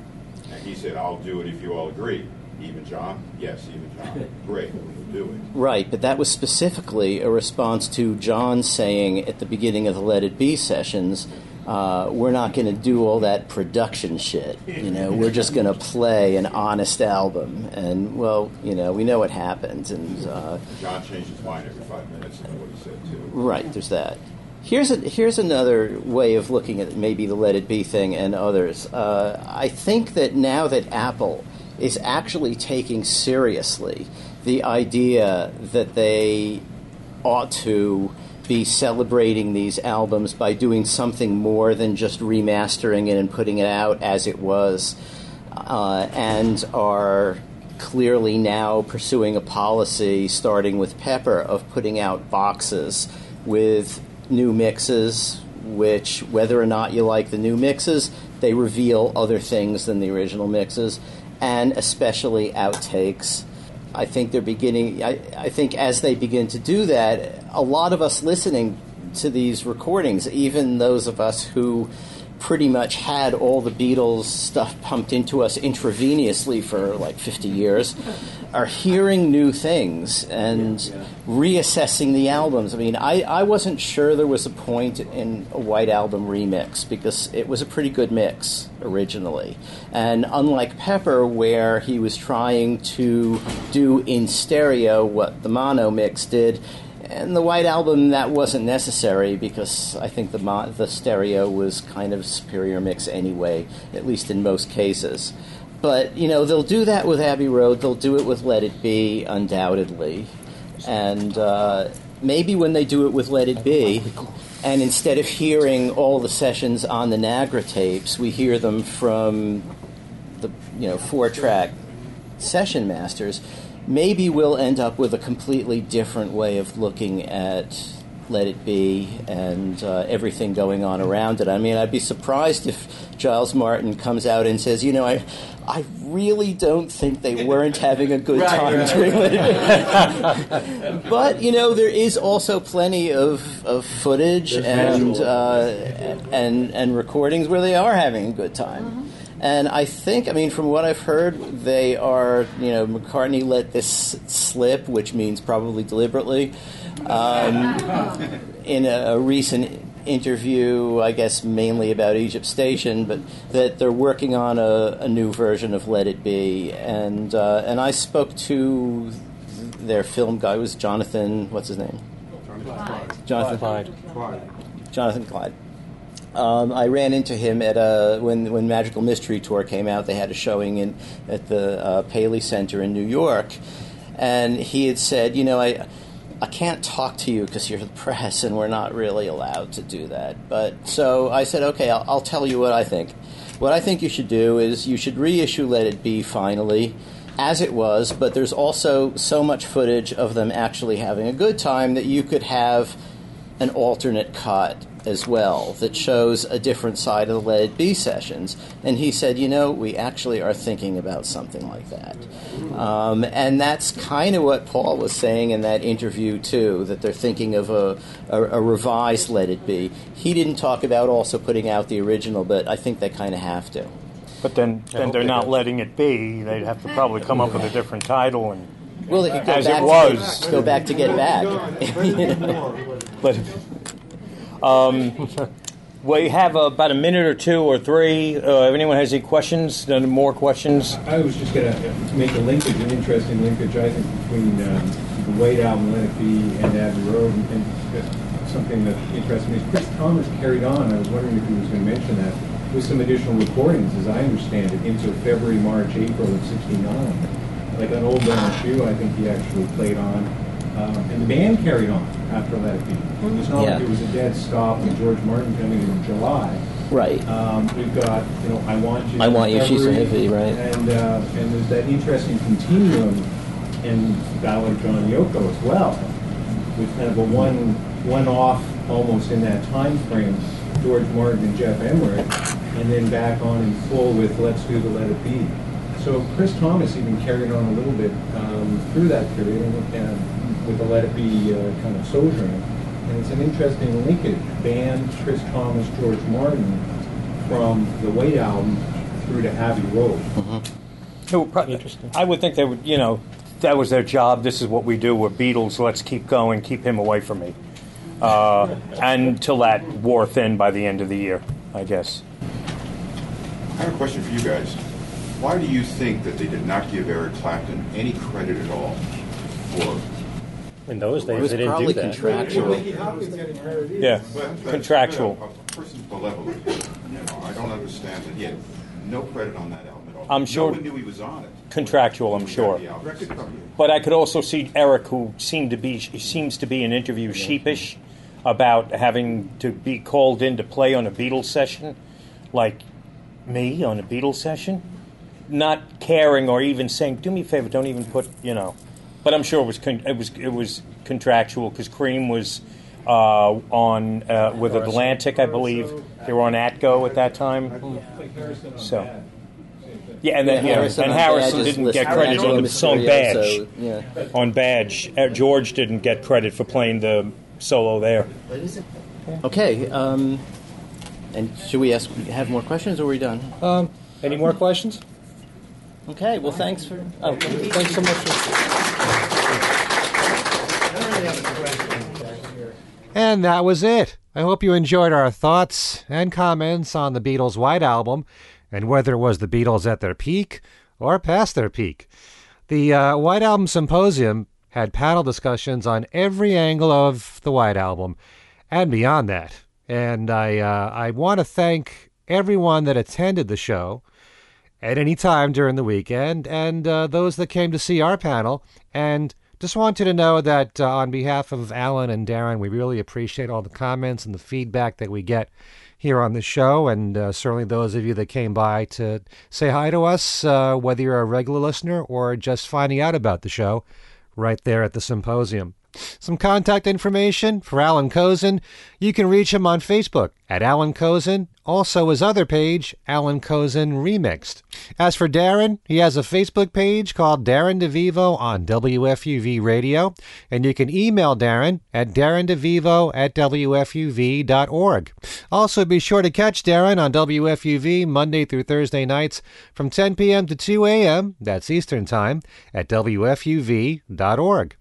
And he said, "I'll do it if you all agree." Even John? Yes, even John. Great, we'll do it. Right, but that was specifically a response to John saying at the beginning of the Let It Be sessions, uh, we're not going to do all that production shit. You know, we're just going to play an honest album. And, well, you know, we know what happens. And, uh, John changed his mind every five minutes, is what he said too. right, there's that. Here's a, here's another way of looking at maybe the Let It Be thing and others. Uh, I think that now that Apple is actually taking seriously the idea that they ought to be celebrating these albums by doing something more than just remastering it and putting it out as it was, uh, and are clearly now pursuing a policy, starting with Pepper, of putting out boxes with new mixes, which, whether or not you like the new mixes, they reveal other things than the original mixes, and especially outtakes. I think they're beginning, I, I think as they begin to do that, a lot of us listening to these recordings, even those of us who pretty much had all the Beatles stuff pumped into us intravenously for like 50 years, are hearing new things and yeah, yeah. reassessing the albums. I mean, I, I wasn't sure there was a point in a White Album remix because it was a pretty good mix originally. And unlike Pepper, where he was trying to do in stereo what the mono mix did, and the White Album, that wasn't necessary because I think the mo- the stereo was kind of superior mix anyway, at least in most cases. But you know they'll do that with Abbey Road. They'll do it with Let It Be, undoubtedly, and uh, maybe when they do it with Let It Be, and instead of hearing all the sessions on the Nagra tapes, we hear them from the you know four track session masters maybe we'll end up with a completely different way of looking at let it be and uh, everything going on around it. I mean, I'd be surprised if Giles Martin comes out and says, you know, I, I really don't think they weren't having a good right, time right, during right. it. but you know, there is also plenty of, of footage and uh, and and recordings where they are having a good time. Mm-hmm. And I think, I mean, from what I've heard, they are, you know, McCartney let this slip, which means probably deliberately, um, in a, a, recent interview, I guess mainly about Egypt Station, but that they're working on a, a new version of Let It Be. And, uh, and I spoke to their film guy, was Jonathan, what's his name? Clyde. Jonathan Clyde. Clyde. Jonathan Clyde. Um, I ran into him at a when when Magical Mystery Tour came out. They had a showing in at the uh, Paley Center in New York, and he had said, you know, I. I can't talk to you because you're the press and we're not really allowed to do that. But so I said, okay, I'll, I'll tell you what I think. What I think you should do is you should reissue Let It Be finally as it was, but there's also so much footage of them actually having a good time that you could have an alternate cut as well that shows a different side of the Let It Be sessions. And he said, you know, we actually are thinking about something like that. Um, and that's kind of what Paul was saying in that interview, too, that they're thinking of a, a, a revised Let It Be. He didn't talk about also putting out the original, but I think they kind of have to. But then, then they're not letting it be. They'd have to probably come up with a different title and. Well, they could go as back it was. To get, go back to get back. you know? But um, we have about a minute or two or three. Uh, if anyone has any questions, any more questions? I was just going to make a linkage, an interesting linkage, I think, between um, the White Album, Let It Be, and Abbey Road, and, and something that interests me is Chris Thomas carried on. I was wondering if he was going to mention that with some additional recordings, as I understand it, into February, March, April of '69. Like an old shoe, I think he actually played on um, and the band carried on after Let It Be. It's not yeah. like it was a dead stop with George Martin coming in July. Right. Um, we've got, you know, I Want You. I Want You, She's So Heavy, right. And, uh, and there's that interesting continuum in Ballad of John Yoko as well, with kind of a one, one off almost in that time frame, George Martin and Geoff Emerick, and then back on in full with Let's Do the Let It Be. So Chris Thomas even carried on a little bit um, through that period, and, and with the Let It Be uh, kind of sojourn. And it's an interesting linkage. Band Chris Thomas, George Martin from the White Album through to Abbey Road. Mm-hmm. It would probably interesting. I would think they would, you know, that was their job. This is what we do. We're Beatles. Let's keep going. Keep him away from me. Uh, until that wore thin by the end of the year, I guess. I have a question for you guys. Why do you think that they did not give Eric Clapton any credit at all for In those days, It was they didn't probably do that. contractual. Nicky Hopkins getting married. Yeah, But- but, contractual. A person's malevolent. You know, I don't understand that. He had no credit on that album at all. I'm sure- No one knew he was on it. Contractual, I'm sure. The album. Record company. But I could also see Eric, who seemed to be seems to be in interview sheepish about having to be called in to play on a Beatles session, like me on a Beatles session, not caring or even saying, "Do me a favor, don't even put," you know. But I'm sure it was con- it was it was contractual because Cream was uh, on uh, with Atlantic, I believe. They were on Atco at that time. So. Yeah, and then Yeah, yeah, Harrison and Harrison didn't get credit on the Rey song Badge. so, yeah. On Badge, Uh, George didn't get credit for playing the solo there. Okay. Um, and should we ask have more questions, or are we done? Um, any more questions? Okay. Well, thanks for. Oh, Thanks so much. For- And that was it. I hope you enjoyed our thoughts and comments on the Beatles' White Album and whether it was the Beatles at their peak or past their peak. The uh, White Album Symposium had panel discussions on every angle of the White Album and beyond that. And I, uh, I want to thank everyone that attended the show at any time during the weekend and uh, those that came to see our panel. And just want you to know that uh, on behalf of Allan and Darren, we really appreciate all the comments and the feedback that we get here on the show, and uh, certainly those of you that came by to say hi to us, uh, whether you're a regular listener or just finding out about the show right there at the symposium. Some contact information for Allan Kozinn. You can reach him on Facebook at Allan Kozinn, also his other page, Allan Kozinn Remixed. As for Darren, he has a Facebook page called Darren DeVivo on WFUV Radio, and you can email Darren at darrendevivo at WFUV.org. Also, be sure to catch Darren on WFUV Monday through Thursday nights from 10 p.m. to 2 a.m., that's Eastern Time, at WFUV.org.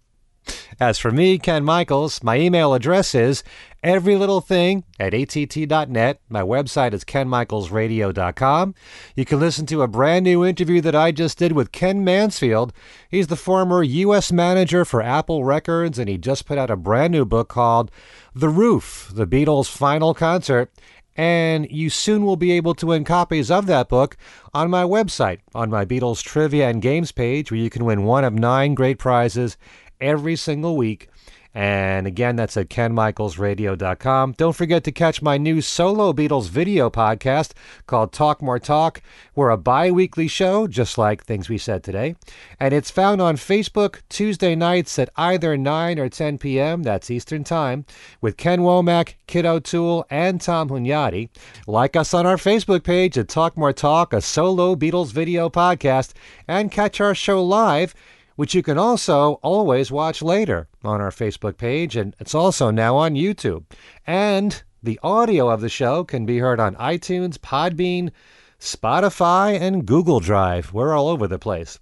As for me, Ken Michaels, my email address is everylittlething at att.net. My website is kenmichaelsradio.com. You can listen to a brand new interview that I just did with Ken Mansfield. He's the former U.S. manager for Apple Records, and he just put out a brand new book called The Roof, The Beatles' Final Concert and you soon will be able to win copies of that book on my website, on my Beatles trivia and games page, where you can win one of nine great prizes every single week. And again, that's at kenmichaelsradio.com. Don't forget to catch my new solo Beatles video podcast called Talk More Talk. We're a bi weekly show, just like things we said today. And it's found on Facebook Tuesday nights at either 9 or 10 p.m., that's Eastern Time, with Ken Womack, Kit O'Toole, and Tom Hunyadi. Like us on our Facebook page at Talk More Talk, a solo Beatles video podcast, and catch our show live which you can also always watch later on our Facebook page, and it's also now on YouTube. And the audio of the show can be heard on iTunes, Podbean, Spotify, and Google Drive. We're all over the place.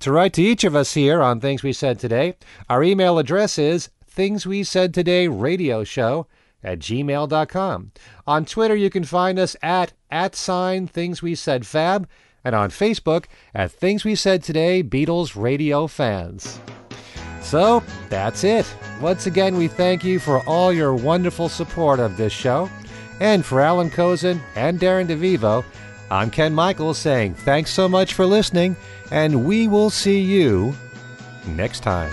To write to each of us here on Things We Said Today, our email address is Things We Said Today Radio Show at gmail.com. On Twitter, you can find us at at sign Things We Said Fab and on Facebook at Things We Said Today Beatles Radio Fans. So that's it. Once again, we thank you for all your wonderful support of this show. And for Allan Kozinn and Darren DeVivo, I'm Ken Michaels saying thanks so much for listening, and we will see you next time.